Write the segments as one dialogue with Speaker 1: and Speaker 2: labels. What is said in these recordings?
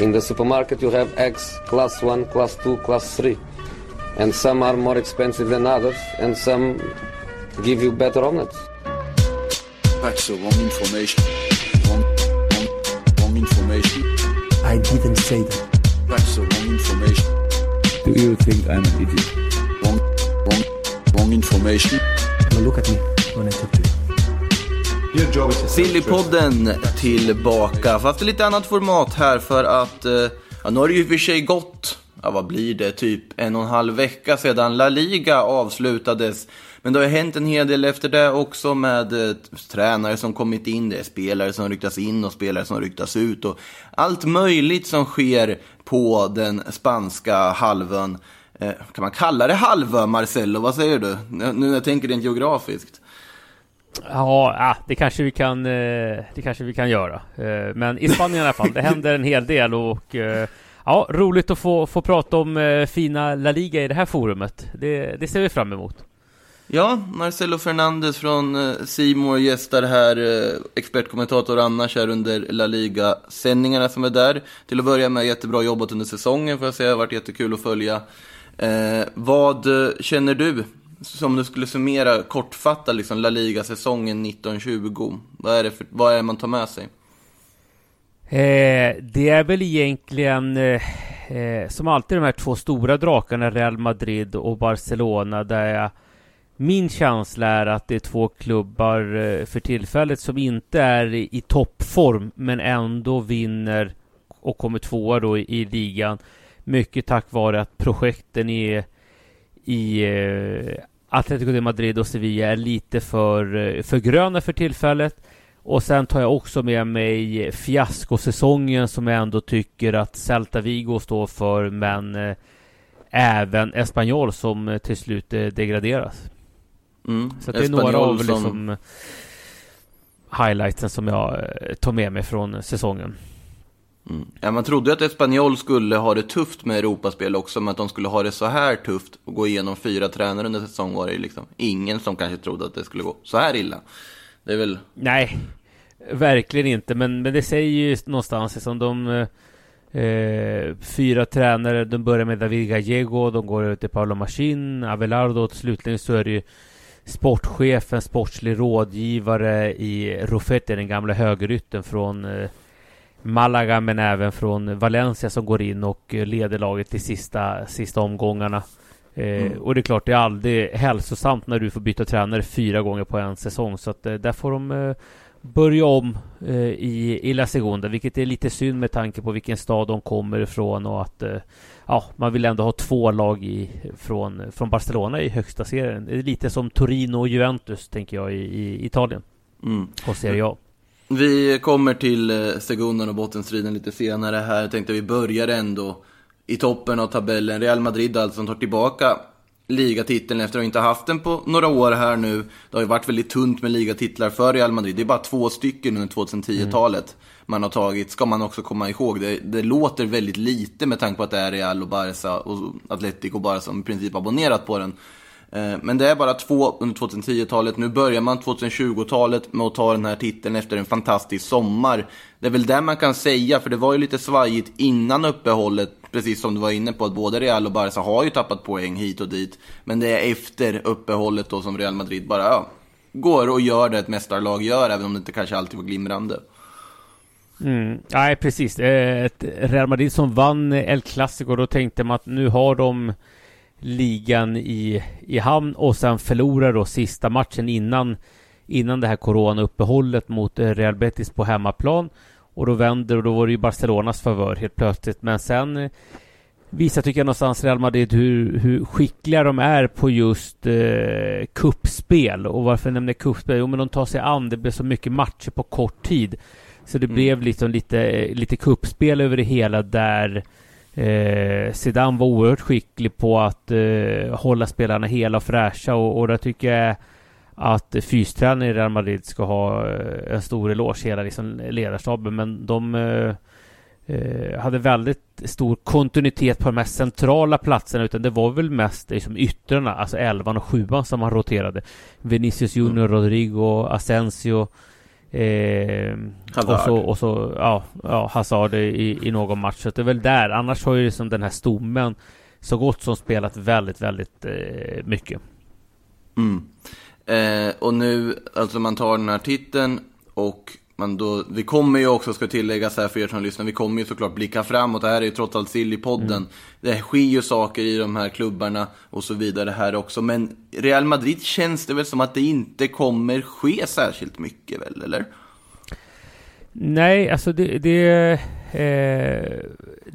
Speaker 1: In the supermarket you have eggs class 1, class 2, class 3. And some are more expensive than others and some give you better omelets.
Speaker 2: That's the wrong information. Wrong, wrong, wrong information.
Speaker 3: I didn't say that.
Speaker 2: That's the wrong information.
Speaker 4: Do you think I'm an idiot?
Speaker 2: Wrong, wrong, wrong information.
Speaker 3: Now look at me when I talk to you.
Speaker 5: Sillypodden tillbaka, fast i lite annat format här för att eh, ja, nu har det ju i och för sig gått, ja vad blir det, typ en och en halv vecka sedan La Liga avslutades. Men det har ju hänt en hel del efter det också med eh, tränare som kommit in, det är spelare som ryktas in och spelare som ryktas ut och allt möjligt som sker på den spanska halvön. Eh, kan man kalla det halvö, Marcello? Vad säger du? Nu när jag tänker rent geografiskt.
Speaker 6: Ja, ah, det kanske vi kan, eh, det kanske vi kan göra. Eh, men i Spanien i alla fall, det händer en hel del och eh, ja, roligt att få, få prata om fina La Liga i det här forumet. Det, det ser vi fram emot.
Speaker 5: Ja, Marcelo Fernandes från Simor gästar här, expertkommentator annars här under La Liga-sändningarna som är där. Till att börja med, jättebra jobbat under säsongen får jag säga, det har varit jättekul att följa. Eh, vad känner du som du skulle summera kortfattat liksom La Liga-säsongen 1920, vad är, det för, vad är det man tar med sig?
Speaker 6: Eh, det är väl egentligen eh, eh, som alltid de här två stora drakarna Real Madrid och Barcelona där jag min känsla är att det är två klubbar eh, för tillfället som inte är i, i toppform men ändå vinner och kommer tvåa då i, i ligan. Mycket tack vare att projekten är i eh, Atletico de Madrid och Sevilla är lite för, eh, för gröna för tillfället. Och sen tar jag också med mig fiaskosäsongen som jag ändå tycker att Celta Vigo står för, men eh, även Espanyol som till slut degraderas.
Speaker 5: Mm.
Speaker 6: Så det är några av som... liksom highlightsen som jag tar med mig från säsongen.
Speaker 5: Mm. Ja, man trodde att Espanyol skulle ha det tufft med Europaspel också, men att de skulle ha det så här tufft och gå igenom fyra tränare under säsong var det liksom ingen som kanske trodde att det skulle gå så här illa. Det är väl...
Speaker 6: Nej, verkligen inte, men, men det säger ju någonstans som de eh, fyra tränare, de börjar med David Gallego, de går till Paolo Machin, Abelardo och slutligen så är det ju sportchefen, sportslig rådgivare i Ruffetti, den gamla högerytten från eh, Malaga men även från Valencia som går in och leder laget till sista, sista omgångarna. Eh, mm. Och det är klart, det är aldrig hälsosamt när du får byta tränare fyra gånger på en säsong. Så att eh, där får de eh, börja om i, i La Segunda, vilket är lite synd med tanke på vilken stad de kommer ifrån och att ja, man vill ändå ha två lag i, från, från Barcelona i högsta serien. Det är lite som Torino och Juventus, tänker jag, i, i Italien. Mm. På Serie A.
Speaker 5: Vi kommer till eh, Segundan och bottenstriden lite senare här. Jag tänkte vi börjar ändå i toppen av tabellen. Real Madrid alltså som tar tillbaka ligatiteln efter att inte ha haft den på några år här nu. Det har ju varit väldigt tunt med ligatitlar för Real Madrid. Det är bara två stycken under 2010-talet mm. man har tagit, ska man också komma ihåg. Det, det, låter väldigt lite med tanke på att det är Real och Barca och Atletico bara som i princip abonnerat på den. Eh, men det är bara två under 2010-talet. Nu börjar man 2020-talet med att ta den här titeln efter en fantastisk sommar. Det är väl det man kan säga, för det var ju lite svajigt innan uppehållet. Precis som du var inne på, att både Real och Barca har ju tappat poäng hit och dit. Men det är efter uppehållet då som Real Madrid bara ja, går och gör det ett mästarlag gör, även om det inte kanske alltid var glimrande.
Speaker 6: Mm. Nej, precis. Eh, ett Real Madrid som vann El Clasico, då tänkte man att nu har de ligan i, i hamn och sen förlorar då sista matchen innan innan det här coronauppehållet mot eh, Real Betis på hemmaplan. Och då vänder och då var det ju Barcelonas favör helt plötsligt. Men sen eh, visar tycker jag någonstans Real Madrid hur, hur skickliga de är på just eh, kuppspel. Och varför jag nämner kuppspel? Jo men de tar sig an, det blev så mycket matcher på kort tid. Så det mm. blev liksom lite, lite kuppspel över det hela där Eh, Zidane var oerhört skicklig på att eh, hålla spelarna hela och fräscha och, och där tycker jag att fystränaren i Real Madrid ska ha eh, en stor eloge, hela liksom ledarstaben. Men de eh, eh, hade väldigt stor kontinuitet på de mest centrala platserna utan det var väl mest liksom yttrarna, alltså elvan och sjuan som man roterade. Vinicius Junior, mm. Rodrigo, Asensio Eh, och så, och så ja, ja, Hazard i, i någon match. Så det är väl där. Annars har ju liksom den här stommen så gott som spelat väldigt, väldigt eh, mycket.
Speaker 5: Mm. Eh, och nu, alltså man tar den här titeln och man då, vi kommer ju också, ska tilläggas här för er som lyssnar, vi kommer ju såklart blicka framåt. Det här är ju trots allt Sillypodden. Mm. Det sker ju saker i de här klubbarna och så vidare här också. Men Real Madrid känns det väl som att det inte kommer ske särskilt mycket väl, eller?
Speaker 6: Nej, alltså det... det, eh,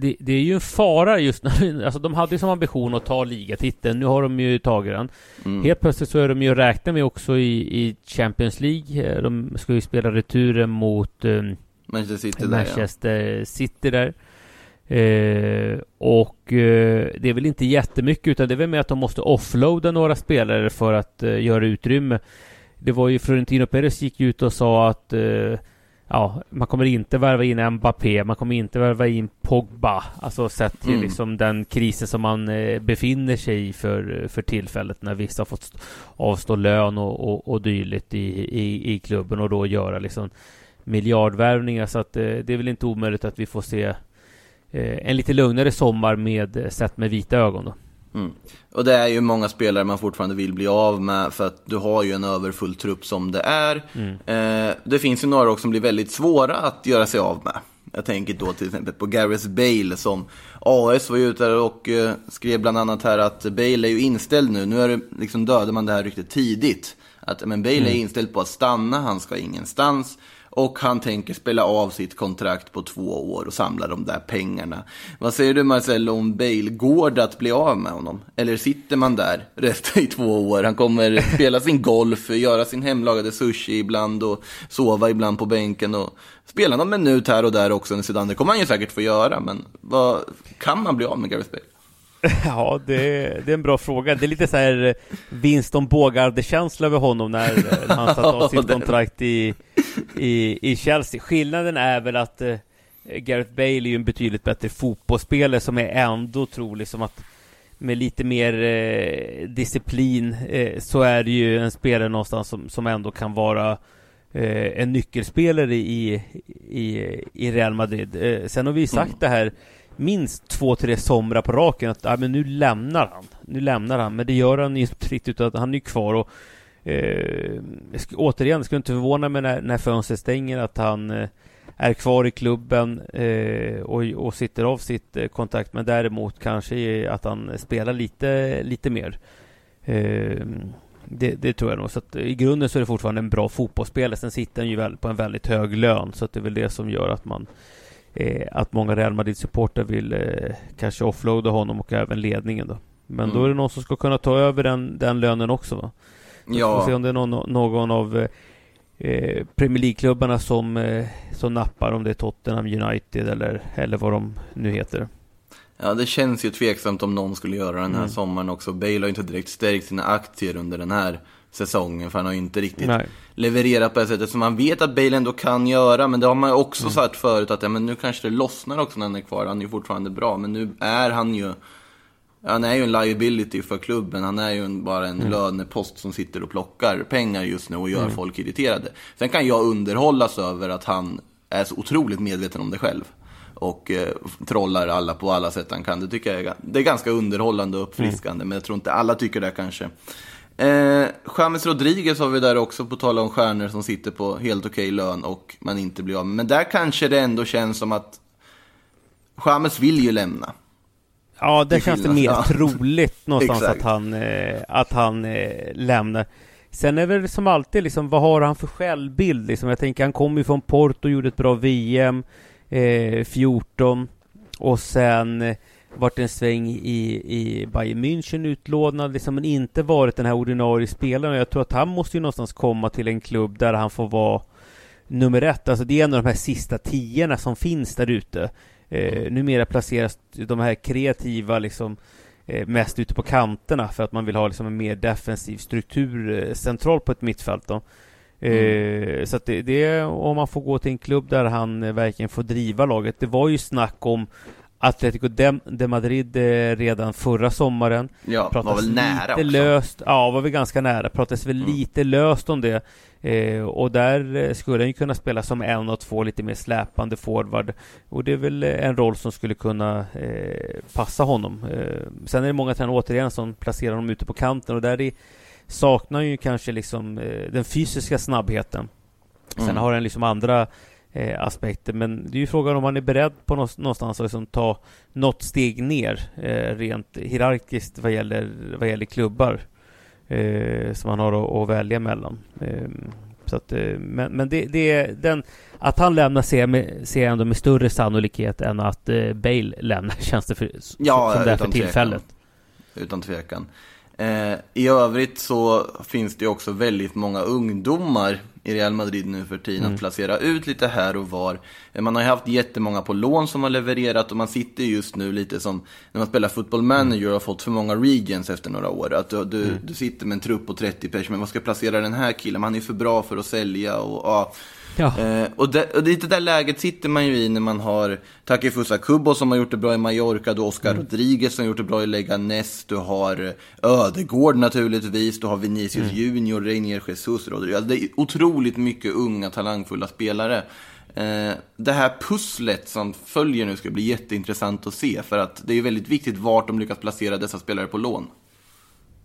Speaker 6: det, det är ju en fara just nu. Alltså de hade ju som ambition att ta ligatiteln. Nu har de ju tagit den. Mm. Helt plötsligt så är de ju räkna med också i, i Champions League. De ska ju spela returen mot eh,
Speaker 5: Manchester City
Speaker 6: Manchester
Speaker 5: där,
Speaker 6: ja. City där. Eh, och eh, det är väl inte jättemycket utan det är väl med att de måste offloada några spelare för att eh, göra utrymme. Det var ju Florentino Perez gick ut och sa att eh, ja, man kommer inte värva in Mbappé, man kommer inte värva in Pogba. Alltså sett till mm. liksom den krisen som man eh, befinner sig i för, för tillfället när vissa har fått avstå lön och, och, och dylikt i, i, i klubben och då göra liksom miljardvärvningar. Så att eh, det är väl inte omöjligt att vi får se eh, en lite lugnare sommar med sett med vita ögon då.
Speaker 5: Mm. Och det är ju många spelare man fortfarande vill bli av med för att du har ju en överfull trupp som det är. Mm. Eh, det finns ju några också som blir väldigt svåra att göra sig av med. Jag tänker då till exempel på Gareth Bale som AS var ju ute och eh, skrev bland annat här att Bale är ju inställd nu. Nu är det, liksom dödade man det här ryktet tidigt. Att men Bale mm. är inställd på att stanna, han ska ingenstans. Och han tänker spela av sitt kontrakt på två år och samla de där pengarna. Vad säger du Marcelo om Bale? Går det att bli av med honom? Eller sitter man där resten i två år? Han kommer spela sin golf, göra sin hemlagade sushi ibland och sova ibland på bänken och spela någon minut här och där också under sidan. Det kommer han ju säkert få göra, men vad, kan man bli av med Gareth Bale?
Speaker 6: Ja, det, det, är en bra fråga. Det är lite så här eh, Winston Bågarde-känsla över honom när, när han satt av sitt kontrakt i, i, i Chelsea. Skillnaden är väl att eh, Gareth Bale är ju en betydligt bättre fotbollsspelare som är ändå trolig som att med lite mer eh, disciplin eh, så är det ju en spelare någonstans som, som ändå kan vara eh, en nyckelspelare i, i, i Real Madrid. Eh, sen har vi sagt mm. det här minst två, tre somrar på raken att ja, men nu lämnar han. Nu lämnar han, men det gör han inte riktigt utan han är kvar och eh, återigen, det skulle inte förvåna mig när, när fönstret stänger att han eh, är kvar i klubben eh, och, och sitter av sitt eh, kontrakt men däremot kanske att han spelar lite, lite mer. Eh, det, det, tror jag nog. Så att i grunden så är det fortfarande en bra fotbollsspelare. Sen sitter han ju väl på en väldigt hög lön. Så att det är väl det som gör att man eh, att många Real Madrid-supportrar vill kanske offloada honom och även ledningen då. Men mm. då är det någon som ska kunna ta över den, den lönen också va? Ja. Får se om det är någon, någon av eh, Premier League-klubbarna som, eh, som nappar, om det är Tottenham United eller, eller vad de nu heter.
Speaker 5: Ja, det känns ju tveksamt om någon skulle göra den här mm. sommaren också. Bale har inte direkt stärkt sina aktier under den här säsongen, för han har ju inte riktigt Nej. levererat på det sättet som man vet att Bale ändå kan göra. Men det har man ju också mm. sagt förut, att ja, men nu kanske det lossnar också när han är kvar. Han är ju fortfarande bra, men nu är han ju han är ju en liability för klubben. Han är ju bara en mm. lönepost som sitter och plockar pengar just nu och gör mm. folk irriterade. Sen kan jag underhållas över att han är så otroligt medveten om det själv. Och eh, trollar alla på alla sätt han kan. Det tycker jag är, det är ganska underhållande och uppfriskande. Mm. Men jag tror inte alla tycker det kanske. Eh, James Rodriguez har vi där också, på tal om stjärnor som sitter på helt okej lön och man inte blir av med. Men där kanske det ändå känns som att James vill ju lämna.
Speaker 6: Ja, det känns det mer ja. troligt någonstans att han, eh, att han eh, lämnar. Sen är det väl som alltid liksom, vad har han för självbild liksom? Jag tänker, han kom ju från Porto gjorde ett bra VM eh, 14 och sen eh, varit en sväng i, i Bayern München utlånad, liksom, men inte varit den här ordinarie spelaren. Jag tror att han måste ju någonstans komma till en klubb där han får vara nummer ett. Alltså det är en av de här sista tiorna som finns där ute. Eh, numera placeras de här kreativa liksom eh, mest ute på kanterna för att man vill ha liksom en mer defensiv struktur eh, centralt på ett mittfält. Då. Eh, mm. Så att det, det, om man får gå till en klubb där han eh, verkligen får driva laget. Det var ju snack om Atletico de, de Madrid eh, redan förra sommaren.
Speaker 5: Ja, var
Speaker 6: Pratades
Speaker 5: väl nära
Speaker 6: lite
Speaker 5: också.
Speaker 6: löst, ja var väl ganska nära. Pratades väl
Speaker 5: Mm.
Speaker 6: lite löst om det. Eh, och där eh, skulle han ju kunna spela som en och två lite mer släpande forward. Och det är väl eh, en roll som skulle kunna eh, passa honom. Eh, sen är det många tränare återigen som placerar honom ute på kanten och där det saknar ju kanske liksom den fysiska snabbheten. Sen
Speaker 5: Mm.
Speaker 6: har den liksom andra eh, aspekter. Men det är ju frågan om man är beredd på nå- någonstans att liksom ta något steg ner eh, rent hierarkiskt vad gäller, vad gäller klubbar eh, som man har att, att välja mellan. Eh, så att, eh, men men det, det är den, att han lämnar ser jag, med, ser jag ändå med större sannolikhet än att eh, Bale lämnar känns det för,
Speaker 5: Ja,
Speaker 6: som det är för tillfället.
Speaker 5: Utan tvekan. Eh, I övrigt så finns det ju också väldigt många ungdomar i Real Madrid nu för tiden
Speaker 6: Mm.
Speaker 5: att placera ut lite här och var. Eh, Man har ju haft jättemånga på lån som har levererat och man sitter just nu lite som när man spelar football manager och har fått för många regions efter några år. Att du, du, du sitter med en trupp på 30 personer, men vad ska jag placera den här killen? Han är för bra för att sälja och ja.
Speaker 6: Ja.
Speaker 5: Eh, och, det, och det där läget sitter man ju i när man har Takifusa Kubo som har gjort det bra i Mallorca, du har Oscar Rodriguez som har gjort det bra i Leganes, du har eh, Ödegård naturligtvis, du har Vinicius Junior, Reinier Jesus, Rodriguez. Alltså, det är otroligt mycket unga talangfulla spelare. Eh, det här pusslet som följer nu ska bli jätteintressant att se, för att det är väldigt viktigt vart de lyckas placera dessa spelare på lån.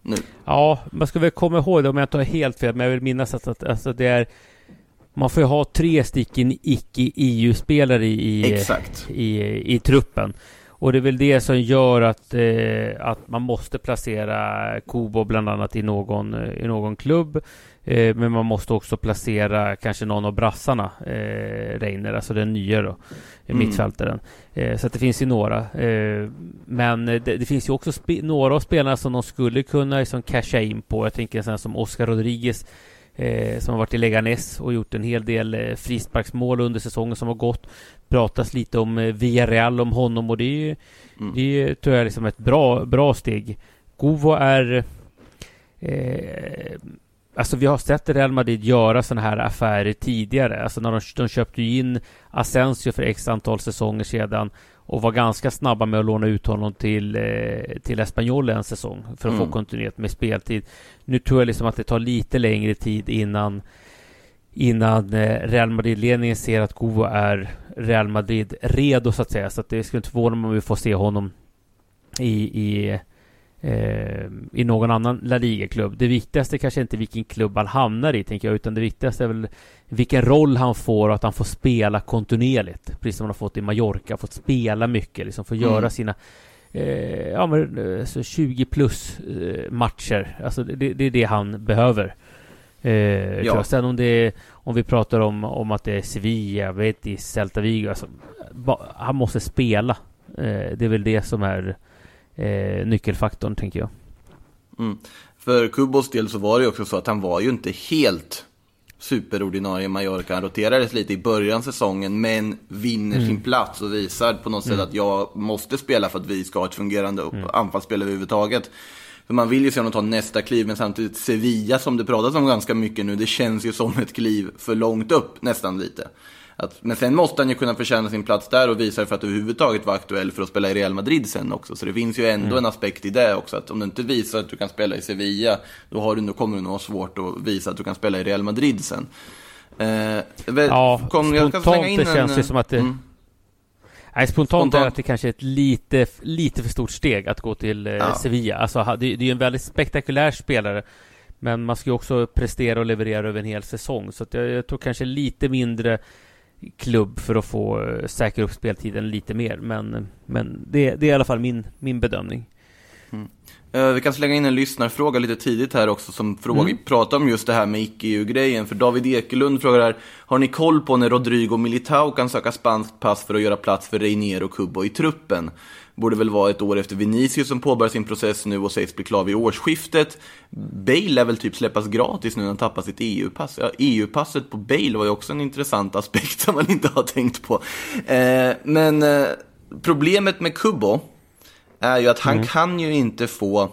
Speaker 5: Nu.
Speaker 6: Ja, man ska väl komma ihåg det om jag inte har helt fel, men jag vill minnas att, att alltså det är man får ju ha tre stycken icke-EU-spelare i, i,
Speaker 5: Exakt.
Speaker 6: i, i truppen. Och det är väl det som gör att, eh, att man måste placera Kubo bland annat i någon, eh, i någon klubb. Eh, men man måste också placera kanske någon av brassarna, eh, Reiner, alltså den nya då,
Speaker 5: Mm.
Speaker 6: mittfältaren. Eh, så att det finns ju några. Eh, men det, det finns ju också några av spelarna som de skulle kunna liksom casha in på. Jag tänker en sån som Oscar Rodriguez eh, som har varit i Leganes och gjort en hel del eh, frisparksmål under säsongen som har gått. Pratas lite om eh, Villarreal om honom och det är ju,
Speaker 5: Mm.
Speaker 6: det är, tror jag liksom ett bra, bra steg. Govo är eh, Alltså vi har sett Real Madrid göra sådana här affärer tidigare. Alltså när de, de köpte ju in Asensio för x antal säsonger sedan och var ganska snabba med att låna ut honom till, eh, till Espanyol en säsong för att
Speaker 5: Mm.
Speaker 6: få kontinuitet med speltid. Nu tror jag liksom att det tar lite längre tid innan innan eh, Real Madrid-ledningen ser att Govo är Real Madrid redo så att säga. Så att det skulle inte förvåna mig om vi får se honom i, i, eh, i någon annan La Liga-klubb. Det viktigaste kanske inte vilken klubb han hamnar i, tänker jag, utan det viktigaste är väl vilken roll han får och att han får spela kontinuerligt. Precis som han har fått i Mallorca, fått spela mycket, liksom få
Speaker 5: Mm.
Speaker 6: göra sina eh, ja, men, eh, så 20 plus eh, matcher. Alltså det, det är det han behöver. Eh,
Speaker 5: Ja.
Speaker 6: Sen om det är, om vi pratar om, om att det är Sevilla, Betis, Celta Vigo. Alltså, ba, han måste spela. Eh, det är väl det som är eh, nyckelfaktorn, tänker jag.
Speaker 5: Mm. För Kubos del så var det ju också så att han var ju inte helt superordinarie Mallorca. Han roterades lite i början av säsongen, men vinner sin plats och visar på något sätt att jag måste spela för att vi ska ha ett fungerande anfallsspel överhuvudtaget. För man vill ju se honom ta nästa kliv, men samtidigt Sevilla som det pratas om ganska mycket nu, det känns ju som ett kliv för långt upp nästan lite. Att, men sen måste han ju kunna förtjäna sin plats där och visa för att överhuvudtaget vara aktuell för att spela i Real Madrid sen också. Så det finns ju ändå en aspekt i det också. Att om du inte visar att du kan spela i Sevilla, då, har du, då kommer du nog ha svårt att visa att du kan spela i Real Madrid sen. Eh, väl-
Speaker 6: Ja,
Speaker 5: kom,
Speaker 6: spontant det känns det som att det...
Speaker 5: mm.
Speaker 6: Nej, spontant,
Speaker 5: Spontant.
Speaker 6: är att det kanske är ett lite, lite för stort steg att gå till eh,
Speaker 5: Ja.
Speaker 6: Sevilla. Alltså, det, det är ju en väldigt spektakulär spelare. Men man ska ju också prestera och leverera över en hel säsong. Så jag, jag tror kanske lite mindre klubb för att få eh, säkra upp speltiden lite mer. Men, men det, det är i alla fall min, min bedömning.
Speaker 5: Eh, Vi kan slänga in en lyssnarfråga lite tidigt här också som fråga,
Speaker 6: Mm.
Speaker 5: pratar om just det här med icke-EU-grejen. För David Ekelund frågar här, har ni koll på när Rodrigo Militao kan söka spanskt pass för att göra plats för Reinier och Kubo i truppen? Borde väl vara ett år efter Vinicius som påbörjar sin process nu och sägs bli klar vid årsskiftet. Bale lär väl typ släppas gratis nu när han tappar sitt EU-pass. Ja, EU-passet på Bale var ju också en intressant aspekt som man inte har tänkt på. Eh, men eh, problemet med Kubo är ju att han kan ju inte få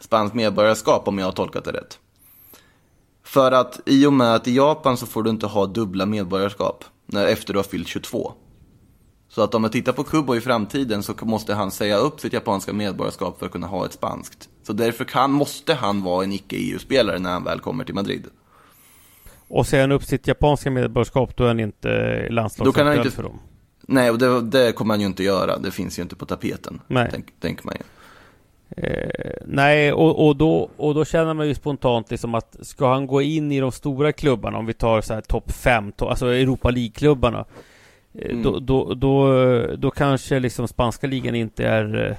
Speaker 5: spanskt medborgarskap om jag har tolkat det rätt. För att i och med att i Japan så får du inte ha dubbla medborgarskap när, efter du har fyllt 22. Så att om man tittar på Kubo i framtiden så måste han säga upp sitt japanska medborgarskap för att kunna ha ett spanskt. Så därför kan, måste han vara en icke-EU-spelare när han väl kommer till Madrid.
Speaker 6: Och säger han upp sitt japanska medborgarskap då är han inte landslagsaktuell inte... för dem.
Speaker 5: Nej, och det, det, kommer han ju inte göra. Det finns ju inte på tapeten. Nej. Tänk, tänker man ju.
Speaker 6: Eh, nej, och, och, då, och då känner man ju spontant liksom att ska han gå in i de stora klubbarna, om vi tar så här topp 5, alltså Europa League-klubbarna, mm. då, då, då, då kanske liksom spanska ligan inte är...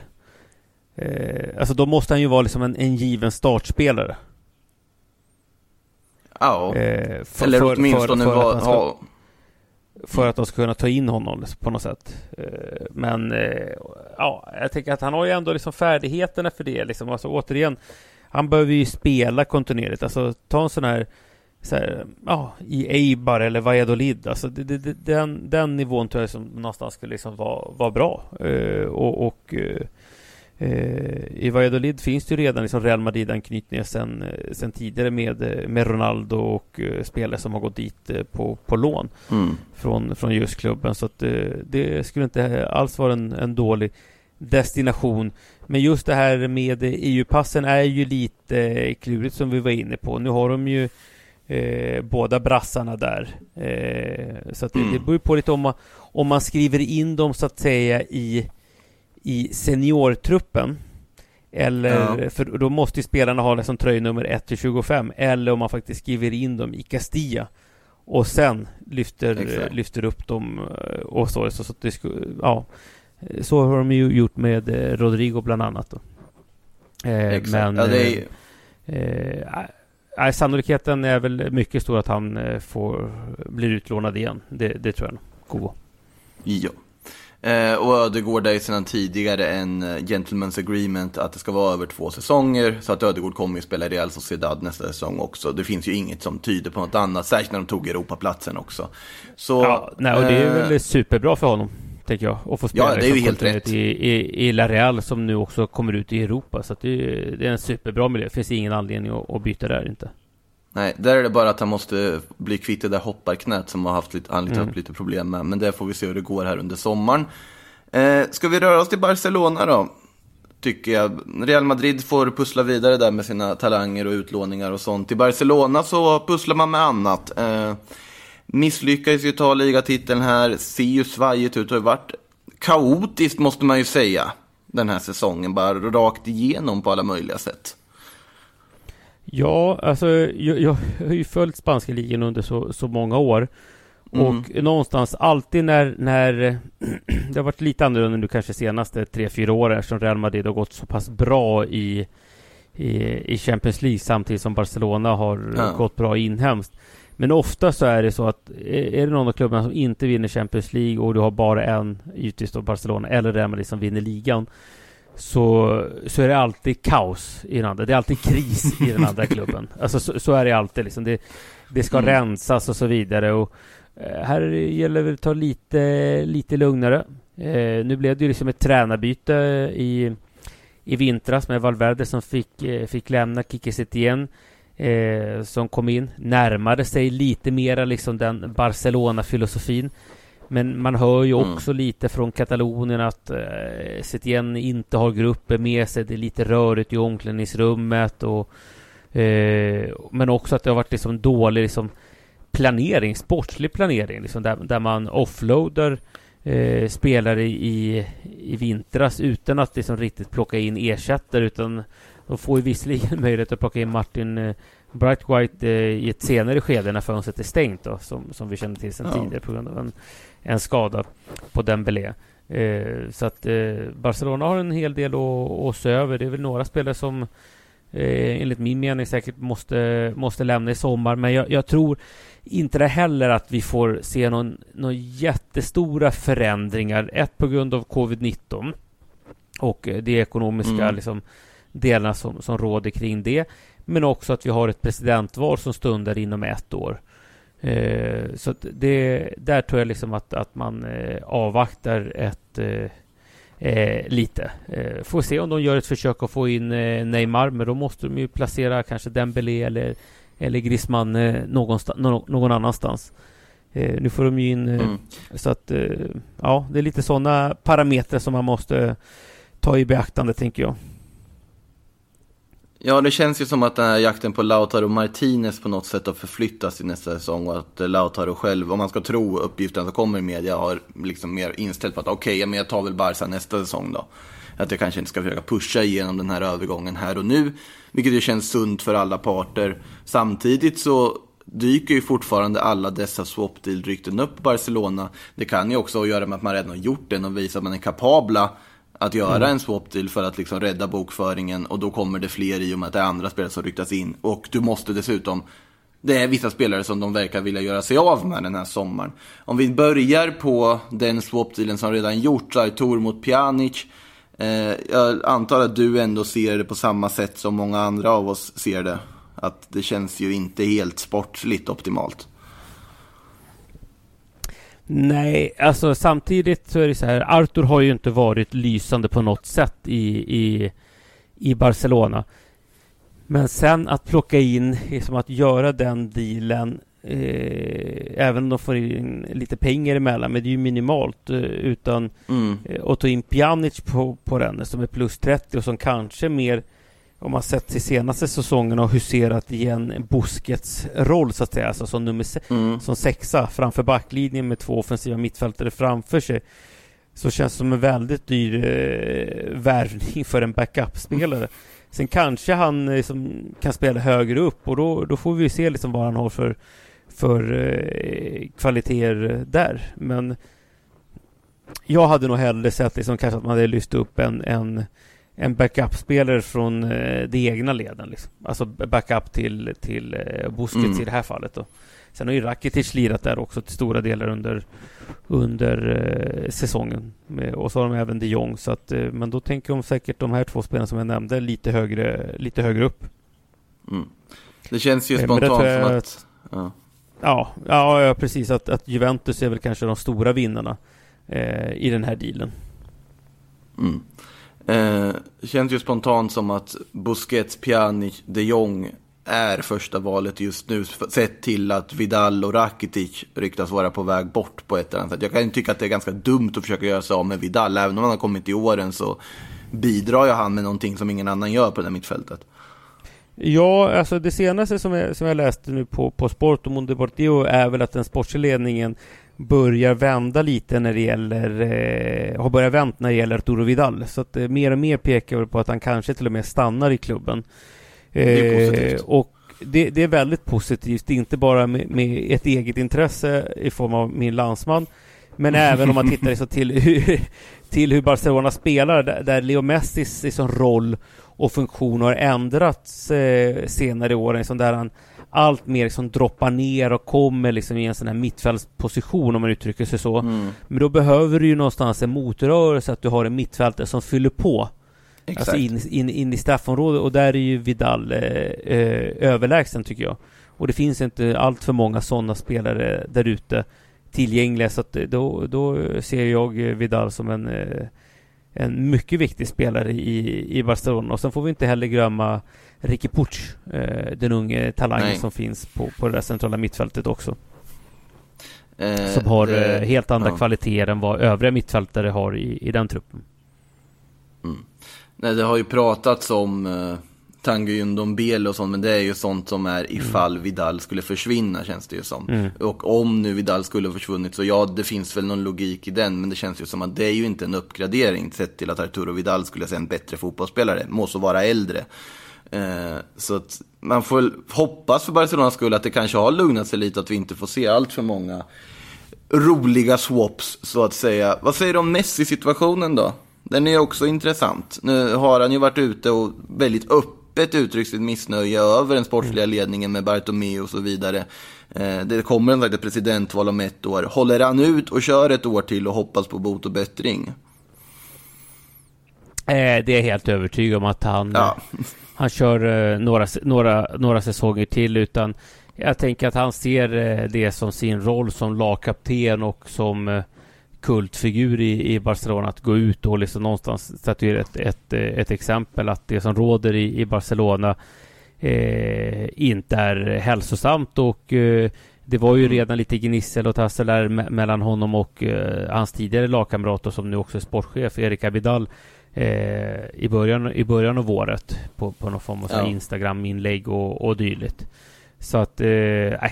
Speaker 6: Eh, alltså då måste han ju vara liksom en, en given startspelare.
Speaker 5: Ja, eh, för, eller åtminstone vara
Speaker 6: för att de ska kunna ta in honom på något sätt. Eh, men eh, ja, jag tänker att han har ju ändå liksom färdigheterna för det. Liksom. Alltså, återigen, han behöver ju spela kontinuerligt. Alltså ta en sån här, så här ja, i Eibar eller Valladolid. Alltså, det, det, den, den nivån tror jag som någonstans skulle liksom vara, vara bra. Eh, och, och Eh, I Valladolid finns det ju redan liksom Real Madrid-anknytningar sen, eh, sen tidigare med, eh, med Ronaldo och spelare som har gått dit på, på lån mm. från, från just klubben. Så att det, det skulle inte alls vara en, en dålig destination. Men just det här med EU-passen är ju lite klurigt som vi var inne på. Nu har de ju eh, båda brassarna där. Eh, så att det, mm. det beror på lite om man, om man skriver in dem så att säga i i seniortruppen. Eller, ja. för då måste ju spelarna ha liksom tröjnummer 1 till 25. Eller om man faktiskt skriver in dem i Castilla. Och sen lyfter, lyfter upp dem eh, och så. Så, så, det ja, så har de ju gjort med eh, Rodrigo bland annat. Då. Eh, men ja, är... eh, eh, sannolikheten är väl mycket stor att han får, blir utlånad igen. Det, det tror jag nog. Kovo.
Speaker 5: Ja. Eh, och Ödegård är sedan tidigare en uh, gentleman's agreement att det ska vara över två säsonger. Så att Ödegård kommer att spela i Real Sociedad nästa säsong också. Det finns ju inget som tyder på något annat, särskilt när de tog Europaplatsen också. Så,
Speaker 6: ja, nej, och det är väl eh, superbra för honom, tänker jag. Att få spela
Speaker 5: ja, det är ju helt rätt.
Speaker 6: I, i, i La Real som nu också kommer ut i Europa. Så det, det, är en superbra miljö. Det finns ingen anledning att, att byta där inte.
Speaker 5: Nej, där är det bara att han måste bli kvitt det där hopparknät som har haft lite, han lite, mm. lite problem med. Men det får vi se hur det går här under sommaren. Eh, ska vi röra oss till Barcelona då? Tycker jag. Real Madrid får pussla vidare där med sina talanger och utlåningar och sånt. I Barcelona så pusslar man med annat. Eh, misslyckades ju ta ligatiteln här, ser ju svajigt ut. Har varit kaotiskt måste man ju säga den här säsongen. Bara rakt igenom på alla möjliga sätt.
Speaker 6: Ja, alltså jag, jag har ju följt spanska ligan under så, så många år. Mm. Och någonstans alltid när, när det har varit lite annorlunda nu kanske senaste tre, fyra åren som Real Madrid har gått så pass bra i, i, i Champions League samtidigt som Barcelona har ja. gått bra inhemskt. Men ofta så är det så att är det någon av klubbarna som inte vinner Champions League och du har bara en, givetvis då Barcelona eller Real Madrid som vinner ligan så, så är det alltid kaos i den andra. Det är alltid kris i den andra klubben. Alltså så, så, är det alltid liksom. Det, det ska mm. rensas och så vidare. Och eh, här gäller det att ta lite, lite lugnare. Eh, nu blev det ju liksom ett tränarbyte i, i vintras med Valverde som fick, eh, fick lämna Kike Setien eh, som kom in. Närmade sig lite mera liksom den Barcelona-filosofin. Men man hör ju mm. också mm. lite från Katalonien att eh, Setien inte har gruppen med sig. Det är lite rörigt i omklädningsrummet och eh, men också att det har varit liksom dålig liksom planering, sportslig planering liksom där, där man offloadar eh, spelare i, i vintras utan att liksom riktigt plocka in ersättare utan de får ju visserligen möjlighet att plocka in Martin eh, Bright White eh, i ett senare skede när fönstret är stängt då, som, som vi känner till sedan ja. tidigare på grund av en, en skada på Dembélé. Eh, så att eh, Barcelona har en hel del att, se över. Det är väl några spelare som eh, enligt min mening säkert måste, måste lämna i sommar. Men jag, jag tror inte det heller att vi får se någon, någon jättestora förändringar. Ett på grund av covid-19 och de ekonomiska mm. liksom, delarna som, som råder kring det. Men också att vi har ett presidentval som stundar inom ett år. Eh, så det, där tror jag liksom att, att man eh, avvaktar ett eh, eh lite. Eh, får se om de gör ett försök att få in eh, Neymar, men då måste de ju placera kanske Dembélé eller, eller Griezmann någonstans, någon annanstans. Nu får de ju in...
Speaker 5: Mm.
Speaker 6: Så att, ja, det är lite sådana parametrar som man måste ta i beaktande, tänker jag.
Speaker 5: Ja, det känns ju som att den här jakten på Lautaro Martinez på något sätt har förflyttats till nästa säsong och att Lautaro själv, om man ska tro uppgifterna som kommer i media, har liksom mer inställt på att okej, okay, men jag tar väl Barca nästa säsong då. Att jag kanske inte ska försöka pusha igenom den här övergången här och nu, vilket ju känns sunt för alla parter. Samtidigt så dyker ju fortfarande alla dessa swap deal-rykten upp på Barcelona. Det kan ju också göra med att man redan har gjort den och visar att man är kapabla att göra en swap deal för att liksom rädda bokföringen och då kommer det fler i och med att det är andra spelare som ryktas in. Och du måste dessutom, det är vissa spelare som de verkar vilja göra sig av med den här sommaren. Om vi börjar på den swap dealen som redan gjorts, Artur mot Pjanic. Eh, jag antar att du ändå ser det på samma sätt som många andra av oss ser det. Att det känns ju inte helt sportsligt optimalt.
Speaker 6: Nej, alltså samtidigt så är det så här. Arthur har ju inte varit lysande på något sätt i, i, i Barcelona. Men sen att plocka in, som att göra den dealen, eh, även om de får in lite pengar emellan, men det är ju minimalt, eh, utan
Speaker 5: Mm.
Speaker 6: eh, och ta in Pjanic på, på den som är plus 30 och som kanske mer om man sett till senaste säsongen och huserat igen Busquets roll så att säga, alltså som nummer se-
Speaker 5: Mm.
Speaker 6: som sexa framför backlinjen med två offensiva mittfältare framför sig. Så känns det som en väldigt dyr eh, värvning för en backup-spelare. Sen kanske han eh, som kan spela högre upp och då, då får vi se liksom vad han har för, för eh, kvaliteter där. Men jag hade nog hellre sett liksom kanske att man hade lyft upp en, en, en backup-spelare från eh, de egna leden. Liksom. Alltså backup till, till eh, Busquets
Speaker 5: Mm.
Speaker 6: i det här fallet. Då. Sen har ju Rakitic lirat där också till stora delar under, under eh, säsongen. Och så har de även de Jong. Så att, men då tänker de säkert de här två spelarna som jag nämnde lite högre, lite högre upp.
Speaker 5: Mm. Det känns ju spontant som
Speaker 6: att-
Speaker 5: att... Ja.
Speaker 6: Ja, ja, ja precis. Att, att Juventus är väl kanske de stora vinnarna eh, i den här dealen.
Speaker 5: Mm. Eh, det känns ju spontant som att Busquets, Pjanic, de Jong är första valet just nu. Sett till att Vidal och Rakitic ryktas vara på väg bort på ett eller annat sätt. Jag kan tycka att det är ganska dumt att försöka göra sig av med Vidal. Även om han har kommit i åren så bidrar ju han med någonting som ingen annan gör på det här mittfältet.
Speaker 6: Ja, alltså det senaste som jag, som jag läste nu på, på Sport och Mundo Deportivo är väl att den sportsliga ledningen börjar vända lite när det gäller, eh, har börjat vända när det gäller Arturo Vidal. Så att eh, mer och mer pekar på att han kanske till och med stannar i klubben.
Speaker 5: Det är
Speaker 6: Eh,
Speaker 5: positivt.
Speaker 6: och det, det är väldigt positivt, inte bara med, med ett eget intresse i form av min landsman, men även om man tittar liksom till, hur, till hur Barcelona spelar, där, där Leo Messis liksom roll och funktion har ändrats eh, senare i åren, liksom där han allt mer liksom droppar ner och kommer liksom i en sån här mittfältsposition om man uttrycker sig så.
Speaker 5: Mm.
Speaker 6: Men då behöver du ju någonstans en motrörelse, att du har en mittfältare som fyller på.
Speaker 5: Exakt.
Speaker 6: Alltså in, in, in i straffområdet och där är ju Vidal eh, eh, överlägsen tycker jag. Och det finns inte allt för många sådana spelare där ute tillgängliga så att eh, då, då ser jag Vidal som en, eh, en mycket viktig spelare i, i Barcelona. Och sen får vi inte heller glömma Ricky Puch, eh, den unge talangen
Speaker 5: Nej.
Speaker 6: som finns på, på det där centrala mittfältet också.
Speaker 5: Eh,
Speaker 6: Som har
Speaker 5: det-
Speaker 6: eh, helt andra
Speaker 5: ja.
Speaker 6: kvaliteter än vad övriga mittfältare har i, i den truppen.
Speaker 5: Nej, det har ju pratats om uh, Tanguy Ndombele och sånt, men det är ju sånt som är ifall Vidal skulle försvinna, känns det ju som.
Speaker 6: Mm.
Speaker 5: Och om nu Vidal skulle ha försvunnit, så ja, det finns väl någon logik i den, men det känns ju som att det är ju inte en uppgradering sett till att Arturo Vidal skulle säga en bättre fotbollsspelare, må så vara äldre. Eh, så att man får hoppas för Barcelonas skull att det kanske har lugnat sig lite, att vi inte får se allt för många roliga swaps, så att säga. Vad säger du om Messi-situationen då? Den är också intressant. Nu har han ju varit ute och väldigt öppet uttryckt sitt missnöje över den sportsliga ledningen med Bartomeu och så vidare. Eh, Det kommer sagt ett presidentval om ett år. Håller han ut och kör ett år till och hoppas på bot och bättring?
Speaker 6: Eh, det är jag helt övertygad om att han,
Speaker 5: Ja.
Speaker 6: han kör eh, några, några, några säsonger till. Utan jag tänker att han ser det som sin roll som lagkapten och som kultfigur i, i Barcelona. Att gå ut och liksom någonstans statuera ett, ett, ett exempel att det som råder i, i Barcelona eh, inte är hälsosamt och eh, det var ju redan lite gnissel och tassel där me mellan honom och eh, hans tidigare lagkamrater som nu också är sportchef, Erik Abidal, eh, i, början, i början av året på, på någon form av
Speaker 5: Ja.
Speaker 6: Instagram-inlägg och, och dylikt. Så att, eh,